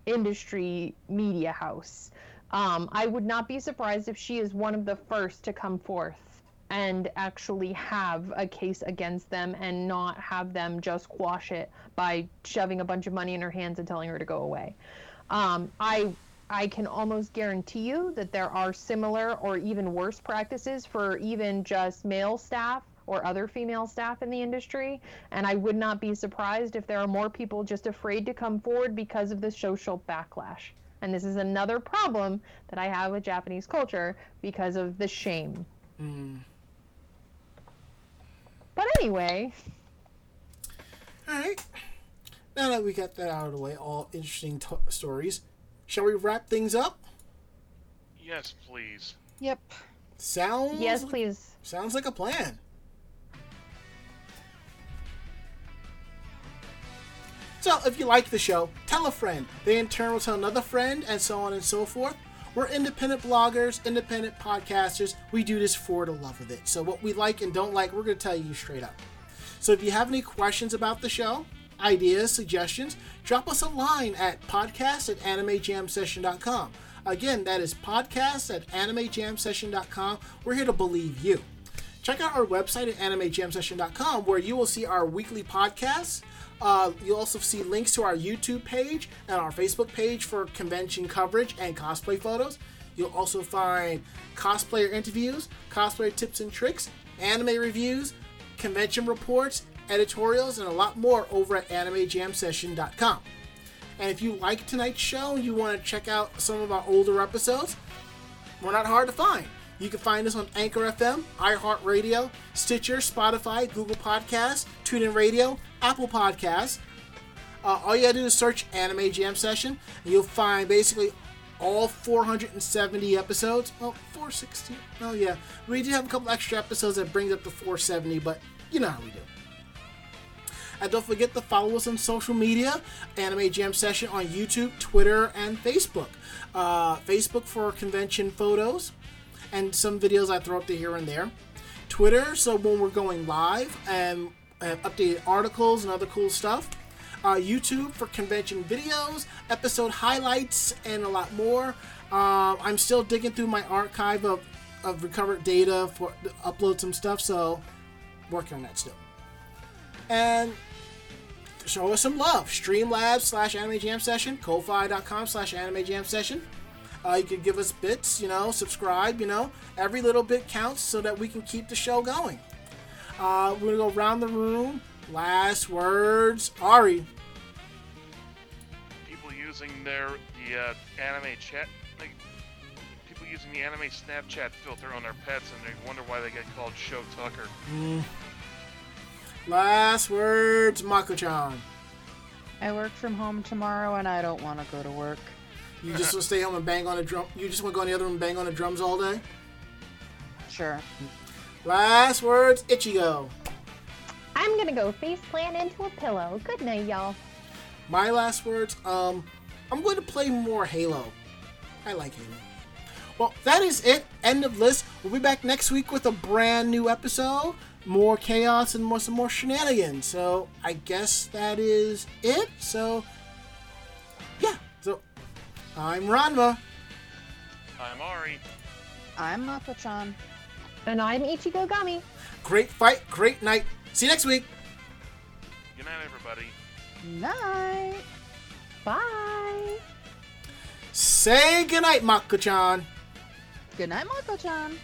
industry media house. Um, I would not be surprised if she is one of the first to come forth and actually have a case against them and not have them just quash it by shoving a bunch of money in her hands and telling her to go away. Um, I I can almost guarantee you that there are similar or even worse practices for even just male staff or other female staff in the industry. And I would not be surprised if there are more people just afraid to come forward because of the social backlash. And this is another problem that I have with Japanese culture because of the shame. But anyway, All right. Now that we got that out of the way, all interesting to- stories, shall we wrap things up? Yes, please. Yep. Sounds yes, please. Sounds like a plan. So, if you like the show, tell a friend. They in turn will tell another friend, and so on and so forth. We're independent bloggers, independent podcasters. We do this for the love of it. So, what we like and don't like, we're going to tell you straight up. So, if you have any questions about the show, ideas, suggestions, drop us a line at podcast at animejamsession.com. Again, that is podcast at animejamsession.com. We're here to believe you. Check out our website at animejamsession.com where you will see our weekly podcasts. Uh, you'll also see links to our YouTube page and our Facebook page for convention coverage and cosplay photos. You'll also find cosplayer interviews, cosplayer tips and tricks, anime reviews, convention reports, editorials, and a lot more over at AnimeJamSession.com. And if you like tonight's show and you want to check out some of our older episodes, we're not hard to find. You can find us on Anchor FM, iHeartRadio, Stitcher, Spotify, Google Podcasts, TuneIn Radio, Apple Podcasts. Uh, all you gotta do is search Anime Jam Session, and you'll find basically all 470 episodes. Well, 460. Oh yeah, we do have a couple extra episodes that brings up to 470, but you know how we do. And don't forget to follow us on social media Anime Jam Session on YouTube, Twitter, and Facebook. Uh, Facebook for convention photos and some videos I throw up there here and there. Twitter, so when we're going live and have updated articles and other cool stuff. Uh, YouTube for convention videos, episode highlights, and a lot more. Uh, I'm still digging through my archive of, of recovered data for to upload some stuff, so working on that still. And show us some love. Streamlabs slash anime jam session, ko-fi.com slash anime jam session. Uh, you can give us bits, you know, subscribe, you know. Every little bit counts so that we can keep the show going. Uh, we're going to go around the room. Last words. Ari. People using their the uh, anime chat, like people using the anime Snapchat filter on their pets, and they wonder why they get called Shou Tucker. Last words, Mako-chan. I work from home tomorrow and I don't want to go to work. You just want to stay home and bang on a drum. You just want to go in the other room and bang on the drums all day. Sure. Last words, Ichigo. I'm gonna go face plant into a pillow. Good night, y'all. My last words. Um, I'm going to play more Halo. I like Halo. Well, that is it. End of list. We'll be back next week with a brand new episode. More chaos and more some more shenanigans. So I guess that is it. So yeah. So I'm Ranma. I'm Ari. I'm Mako-chan. And I'm Ichigo Gami. Great fight. Great night. See you next week. Good night, everybody. Night. Bye. Say goodnight, Mako-chan. Good night, Mako-chan.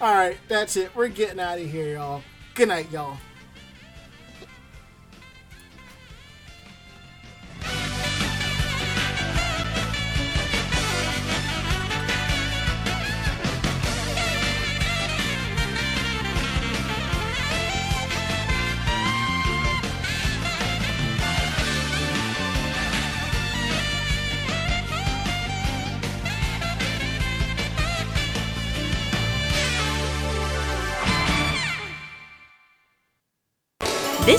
All right, that's it. We're getting out of here, y'all. Good night, y'all.